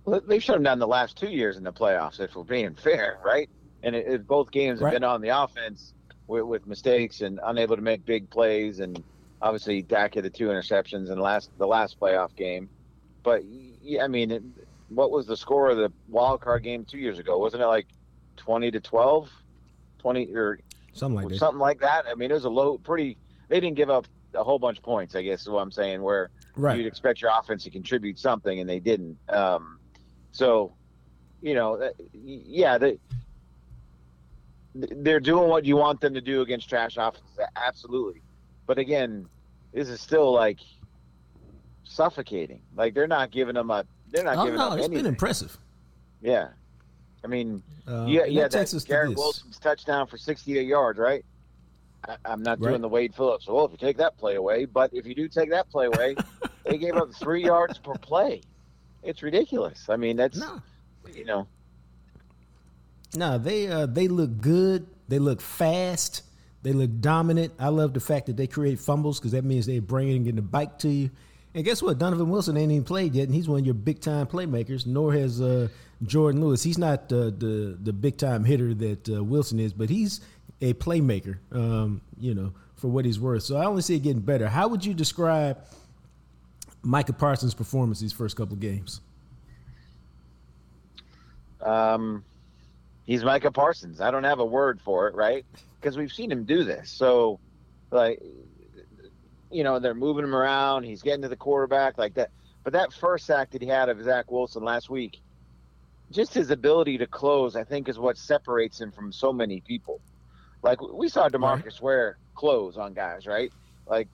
Well, they've shut them down the last two years in the playoffs, if we're being fair, right? And it, it, both games have Right. been on the offense with, with mistakes and unable to make big plays. And obviously, Dak had the two interceptions in the last the last playoff game. But yeah, I mean, it, what was the score of the wild card game two years ago? Wasn't it like twenty to 12? 20 or Something like that. something like that. I mean, it was a low, pretty. They didn't give up a whole bunch of points. I guess is what I'm saying. Where Right. you'd expect your offense to contribute something, and they didn't. Um, so, you know, yeah, they they're doing what you want them to do against trash offenses, absolutely. But again, this is still like suffocating. Like they're not giving them a. They're not Oh giving no, up it's anything. been impressive. Yeah, I mean, Uh, yeah, yeah. that That takes us to Garrett. Wilson's touchdown for 68 yards, right? I, I'm not Right. doing the Wade Phillips. Well, if you take that play away, but if you do take that play away, they gave up three yards per play. It's ridiculous. I mean, that's No, you know, no, they uh, they look good. They look fast. They look dominant. I love the fact that they create fumbles because that means they're bringing in the bike to you. And guess what? Donovan Wilson ain't even played yet, and he's one of your big time playmakers. Nor has uh, Jourdan Lewis. He's not uh, the the big time hitter that uh, Wilson is, but he's a playmaker. Um, you know, for what he's worth. So I only see it getting better. How would you describe Micah Parsons' performance these first couple of games? um, he's Micah Parsons. I don't have a word for it, right? Because we've seen him do this. So, like, you know, they're moving him around. He's getting to the quarterback like that. But that first sack that he had of Zach Wilson last week, just his ability to close, I think, is what separates him from so many people. Like we saw Demarcus Ware close on guys, right? Like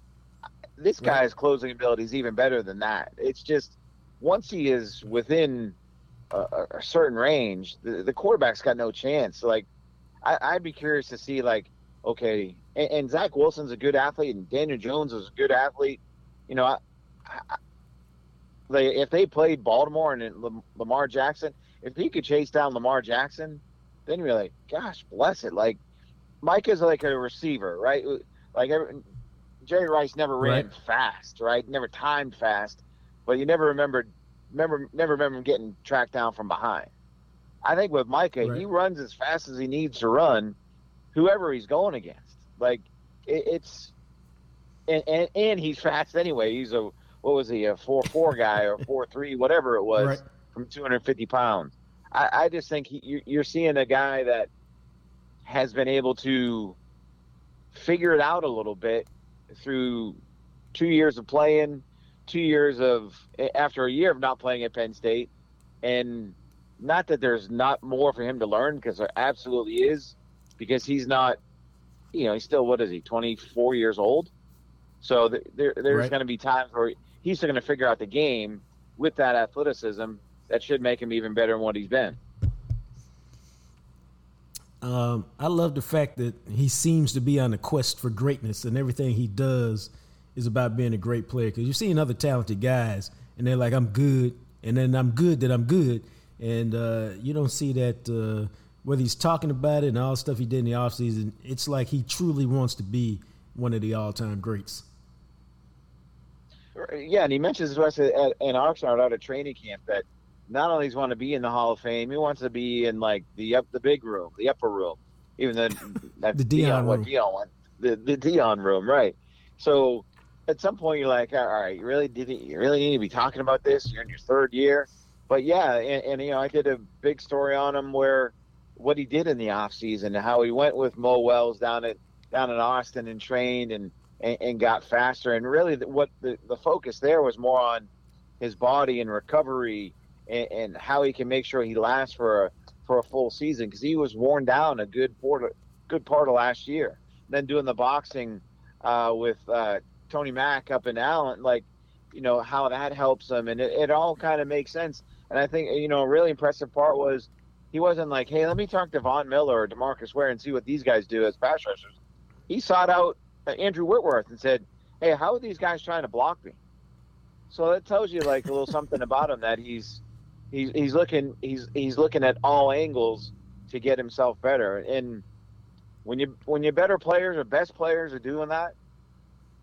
this Right. guy's closing ability is even better than that. It's just once he is within a, a- certain range, the, the quarterback's got no chance. Like I, I'd be curious to see, like, okay, and, and Zach Wilson's a good athlete, and Daniel Jones is a good athlete. You know, I, I, they, if they played Baltimore and Lamar Jackson, if he could chase down Lamar Jackson, then you're like, gosh, bless it. Like Mike is like a receiver, right? Like every, Jerry Rice never ran Right. fast, right? Never timed fast, but you never remembered, remember, never remember him getting tracked down from behind. I think with Micah, Right. he runs as fast as he needs to run, whoever he's going against. Like it, it's, and, and and he's fast anyway. He's a what was he a four four guy or four three whatever it was Right. From 250 pounds. I, I just think he, you're, you're seeing a guy that has been able to figure it out a little bit through two years of playing, two years of after a year of not playing at Penn State, and not that there's not more for him to learn because there absolutely is, because he's not, you know, he's still what is he, 24 years old, so th- there there's Right. going to be times where he's still going to figure out the game with that athleticism that should make him even better than what he's been. Um, I love the fact that he seems to be on a quest for greatness, and everything he does is about being a great player. Because you've seen other talented guys, and they're like, "I'm good," and then I'm good that I'm good, and uh, you don't see that uh, whether he's talking about it and all the stuff he did in the offseason, It's like he truly wants to be one of the all-time greats. Yeah, and he mentions to us at, at, in Oxnard out of training camp that not only does he want to be in the Hall of Fame, he wants to be in like the up the big room, the upper room, even the that's The Deion room. Deion went, the the Deion room, right? So at some point you're like, all right, you really didn't you really need to be talking about this? You're in your third year, but yeah, and, and you know I did a big story on him where what he did in the off season, how he went with Mo Wells down at down in Austin and trained and and, and got faster. And really, the, what the, the focus there was more on his body and recovery and, and how he can make sure he lasts for a for a full season because he was worn down a good part good part of last year. Then doing the boxing uh, with uh, Tony Mack up in Allen, like you know how that helps him, and it, it all kind of makes sense. And I think you know a really impressive part was he wasn't like, hey, let me talk to Von Miller or Demarcus Ware and see what these guys do as pass rushers. He sought out uh, Andrew Whitworth and said, hey, how are these guys trying to block me? So that tells you like a little something about him that he's he's he's looking he's he's looking at all angles to get himself better. And when you when your better players or best players are doing that,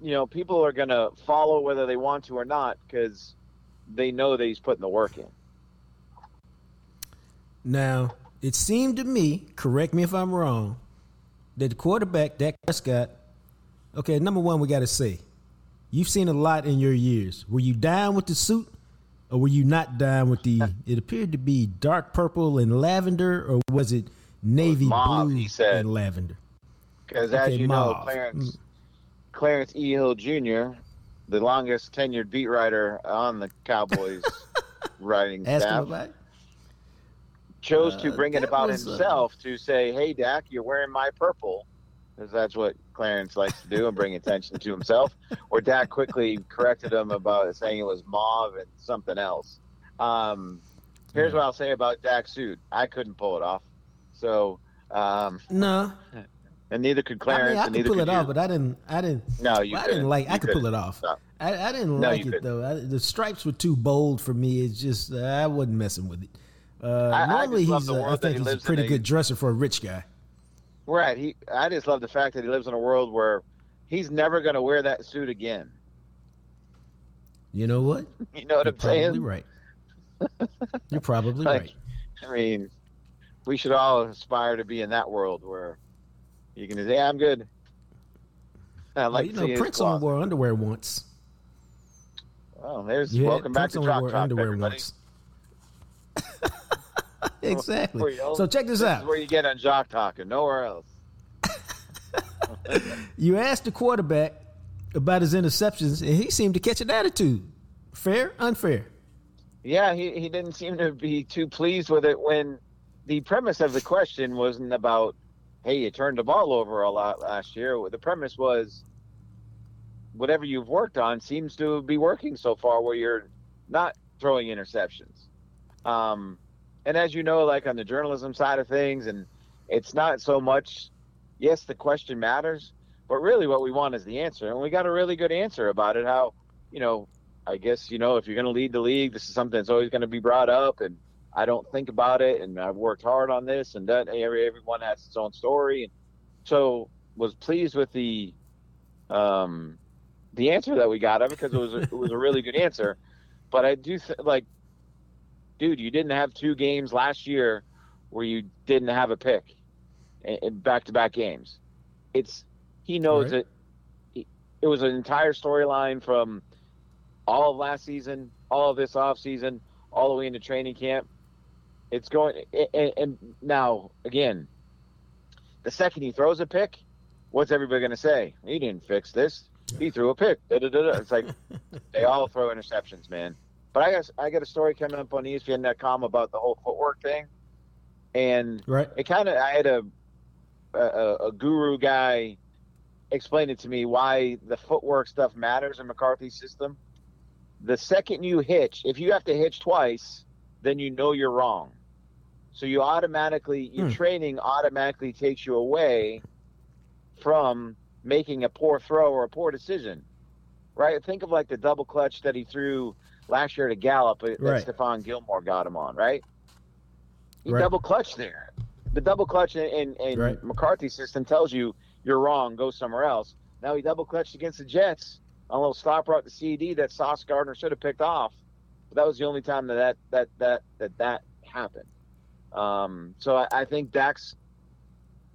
you know, people are to follow whether they want to or not because they know that he's putting the work in. Now, it seemed to me, correct me if I'm wrong, that the quarterback, Dak Prescott, okay, number one, we got to say, you've seen a lot in your years. Were you down with the suit or were you not dying with the, it appeared to be dark purple and lavender, or was it navy mauve, blue he said. and lavender? Because as Okay, you know, mauve. Clarence Clarence E. Hill Jr., the longest tenured beat writer on the Cowboys writing Ask staff, about it. chose to Uh, bring it about was, uh, himself to say, "Hey, Dak, you're wearing my purple," because that's what Clarence likes to do and bring attention to himself. Or Dak quickly corrected him about saying it was mauve and something else. Um, here's what I'll say about Dak's suit: I couldn't pull it off, so um, No, and neither could I Clarence, mean I and could neither pull could it you. off, but I didn't. I didn't. No, you I couldn't. didn't like. You I could pull couldn't. it off. Stop. I, I didn't No, like it couldn't. though. I, the stripes were too bold for me. It's just uh, I wasn't messing with it. Uh, I normally just love he's. the Uh, I think he he's a pretty good he- dresser for a rich guy. Right. He. I just love the fact that he lives in a world where he's never going to wear that suit again. You know what? You know what You're I'm saying? probably right. You're probably Like, right. I mean, we should all aspire to be in that world where you can say, "Yeah, I'm good." I Well, like you to know, Prince only wore underwear once. Oh, there's Yeah, welcome back Prince to Jock wore Talk, underwear everybody. exactly. So check this this out. is where you get on Jock Talk and nowhere else. You asked the quarterback about his interceptions, and he seemed to catch an attitude. Fair, unfair. Yeah, he, he didn't seem to be too pleased with it when the premise of the question wasn't about, hey, you turned the ball over a lot last year. The premise was whatever you've worked on seems to be working so far where you're not throwing interceptions. Um, and as you know, like on the journalism side of things, and it's not so much, yes, the question matters, but really what we want is the answer. And we got a really good answer about it. How, you know, I guess you know if you're going to lead the league, this is something that's always going to be brought up, and I don't think about it, and I've worked hard on this, and that every everyone has its own story, and so was pleased with the um the answer that we got of it because it was a, it was a really good answer, but I do th- like, dude, you didn't have two games last year where you didn't have a pick in back to back games. It's he knows Right. it, it was an entire storyline from all of last season, all of this off season, all the way into training camp. It's going, and, and now again, the second he throws a pick, what's everybody going to say? He didn't fix this. He threw a pick. Da, da, da. It's like they all throw interceptions, man. But I got I got a story coming up on ESPN.com about the whole footwork thing, and Right? it kind of I had a, a a guru guy explain it to me why the footwork stuff matters in McCarthy's system. The second you hitch, if you have to hitch twice, then you know you're wrong. So you automatically your Hmm. training automatically takes you away from making a poor throw or a poor decision. Right? Think of like the double clutch that he threw last year to Gallup that Right. Stephon Gilmore got him on, right? He Right. double clutched there. The double clutch in, in, Right. McCarthy's system tells you you're wrong, go somewhere else. Now he double clutched against the Jets on a little stop route to CD that Sauce Gardner should have picked off. But that was the only time that that that that that, that happened. Um, so I, I think Dak's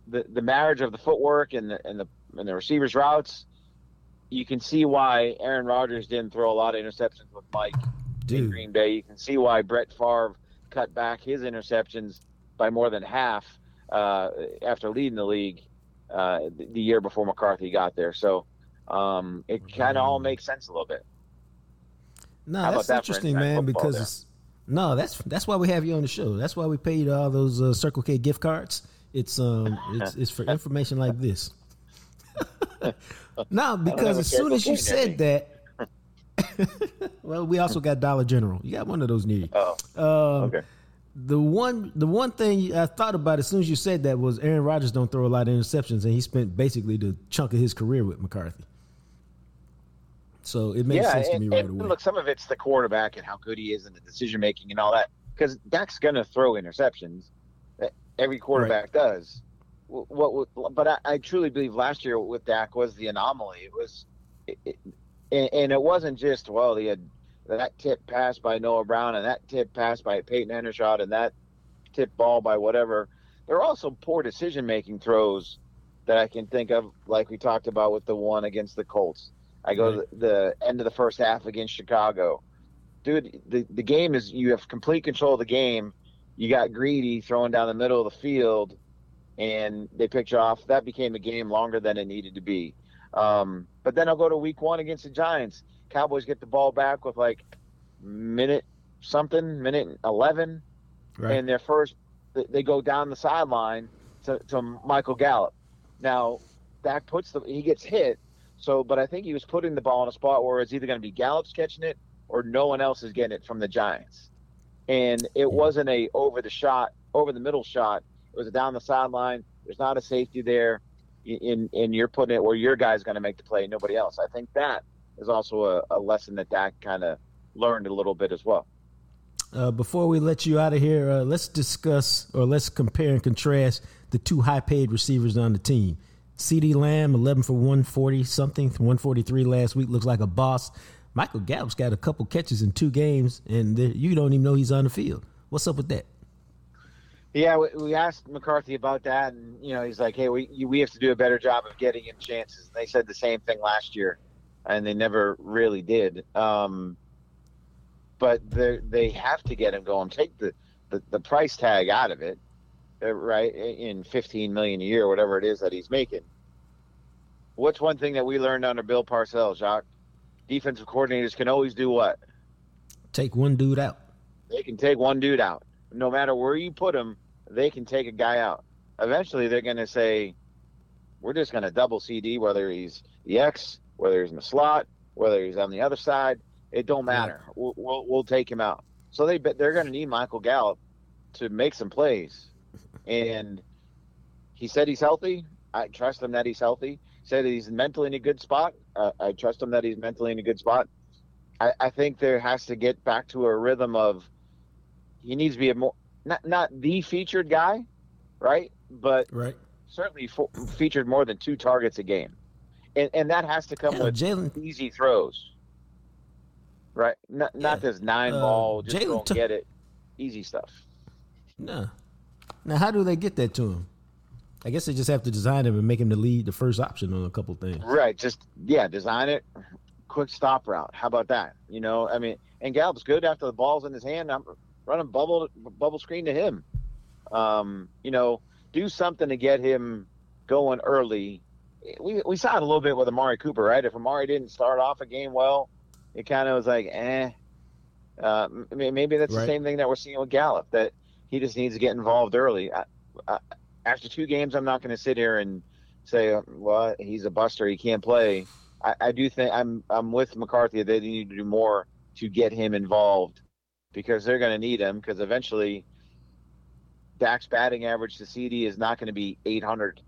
the the marriage of the footwork and the and the and the receivers routes. You can see why Aaron Rodgers didn't throw a lot of interceptions with Mike in Green Bay. You can see why Brett Favre cut back his interceptions by more than half uh, after leading the league uh, the, year before McCarthy got there. So um, it kind of all makes sense a little bit. No, How that's that interesting, man. Because it's, no, that's that's why we have you on the show. That's why we paid all those uh, Circle K gift cards. It's um, it's, it's for information like this. no, because as soon as you Circle K near said that, well, we also got Dollar General. You got one of those near you. Oh, Um, okay. The one, the one thing I thought about as soon as you said that was Aaron Rodgers don't throw a lot of interceptions, and he spent basically the chunk of his career with McCarthy. So it makes yeah, sense to me right and away. look, some of it's the quarterback and how good he is and the decision making and all that. Because Dak's going to throw interceptions. Every quarterback does. Wh- What, what, but I, I truly believe last year with Dak was the anomaly. It was, and, and it wasn't just well, he had that tip pass by Noah Brown and that tip pass by Peyton Hendershot and that tip ball by whatever. There are also poor decision making throws that I can think of, like we talked about with the one against the Colts. I go right. the, the end of the first half against Chicago. Dude, the, the game is you have complete control of the game. You got greedy throwing down the middle of the field, and they picked you off. That became a game longer than it needed to be. Um, but then I'll go to week one against the Giants. Cowboys get the ball back with like minute something, minute 11. Right. And their first, they go down the sideline to, to Michael Gallup. Now, Dak puts the, he gets hit. So, but I think he was putting the ball in a spot where it's either going to be Gallup's catching it or no one else is getting it from the Giants. And it wasn't a over the shot, over the middle shot. It was down the sideline. There's not a safety there in and you're putting it where your guy's going to make the play, nobody else. I think that is also a, a lesson that Dak kind of learned a little bit as well. Uh, before we let you out of here, uh, let's discuss or let's compare and contrast the two high-paid receivers on the team. CeeDee Lamb, 11 for 140 something, 143 last week, looks like a boss. Michael Gallup's got a couple catches in two games, and you don't even know he's on the field. What's up with that? Yeah, we, we asked McCarthy about that, and you know he's like, "Hey, we we have to do a better job of getting him chances." And they said the same thing last year, and they never really did. Um, but they they have to get him going. Take the, the, the price tag out of it, uh, right? In fifteen million a year, whatever it is that he's making. What's one thing that we learned under Bill Parcells, Jacques? Defensive coordinators can always do what? Take one dude out. They can take one dude out no matter where you put them, they can take a guy out. Eventually, they're going to say, we're just going to double CeeDee whether he's the X, whether he's in the slot, whether he's on the other side. It don't matter. We'll, we'll, we'll take him out. So they they're going to need Michael Gallup to make some plays, and he said he's healthy. I trust him that he's healthy. Said he's mentally in a good spot. Uh, I trust him that he's mentally in a good spot. I, I think there has to get back to a rhythm of he needs to be a more not not the featured guy, right? But right. certainly featured more than two targets a game, and and that has to come yeah, with Jalen easy throws, right? Not yeah. not this nine uh, ball just don't t- get it, easy stuff. No. Now, how do they get that to him? I guess they just have to design him and make him the lead, the first option on a couple things. Right. Just yeah, design it. Quick stop route. How about that? You know, I mean, and Gallup's good after the ball's in his hand. I'm, run a bubble bubble screen to him. Um, you know, do something to get him going early. We, we saw it a little bit with Amari Cooper, right? If Amari didn't start off a game well, it kind of was like, eh. Uh, maybe that's right. the same thing that we're seeing with Gallup, that he just needs to get involved early. I, I, after two games, I'm not going to sit here and say, well, he's a buster, he can't play. I, I do think I'm I'm with McCarthy. That they need to do more to get him involved because they're going to need him because eventually Dak's batting average to CeeDee is not going to be 800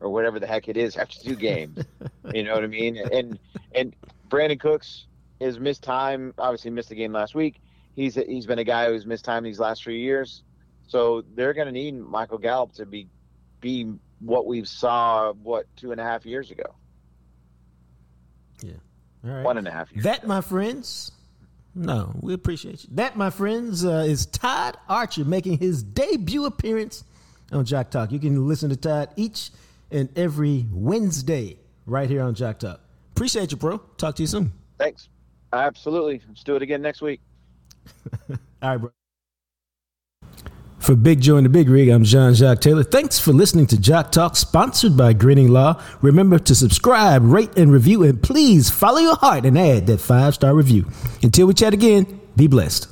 or whatever the heck it is after two games. you know what I mean? And and Brandin Cooks has missed time. Obviously, missed the game last week. He's he's been a guy who's missed time these last three years. So they're going to need Michael Gallup to be be what we saw what two and a half years ago. Yeah, all right. One and a half years. That, ago. my friends, no, we appreciate you. That, my friends, uh, is Todd Archer making his debut appearance on Jock Talk. You can listen to Todd each and every Wednesday right here on Jock Talk. Appreciate you, bro. Talk to you soon. Thanks. Absolutely. Let's do it again next week. All right, bro. For Big Joe and the Big Rig, I'm Jean Jacques Taylor. Thanks for listening to Jock Talk, sponsored by Grinning Law. Remember to subscribe, rate, and review, and please follow your heart and add that five star review. Until we chat again, be blessed.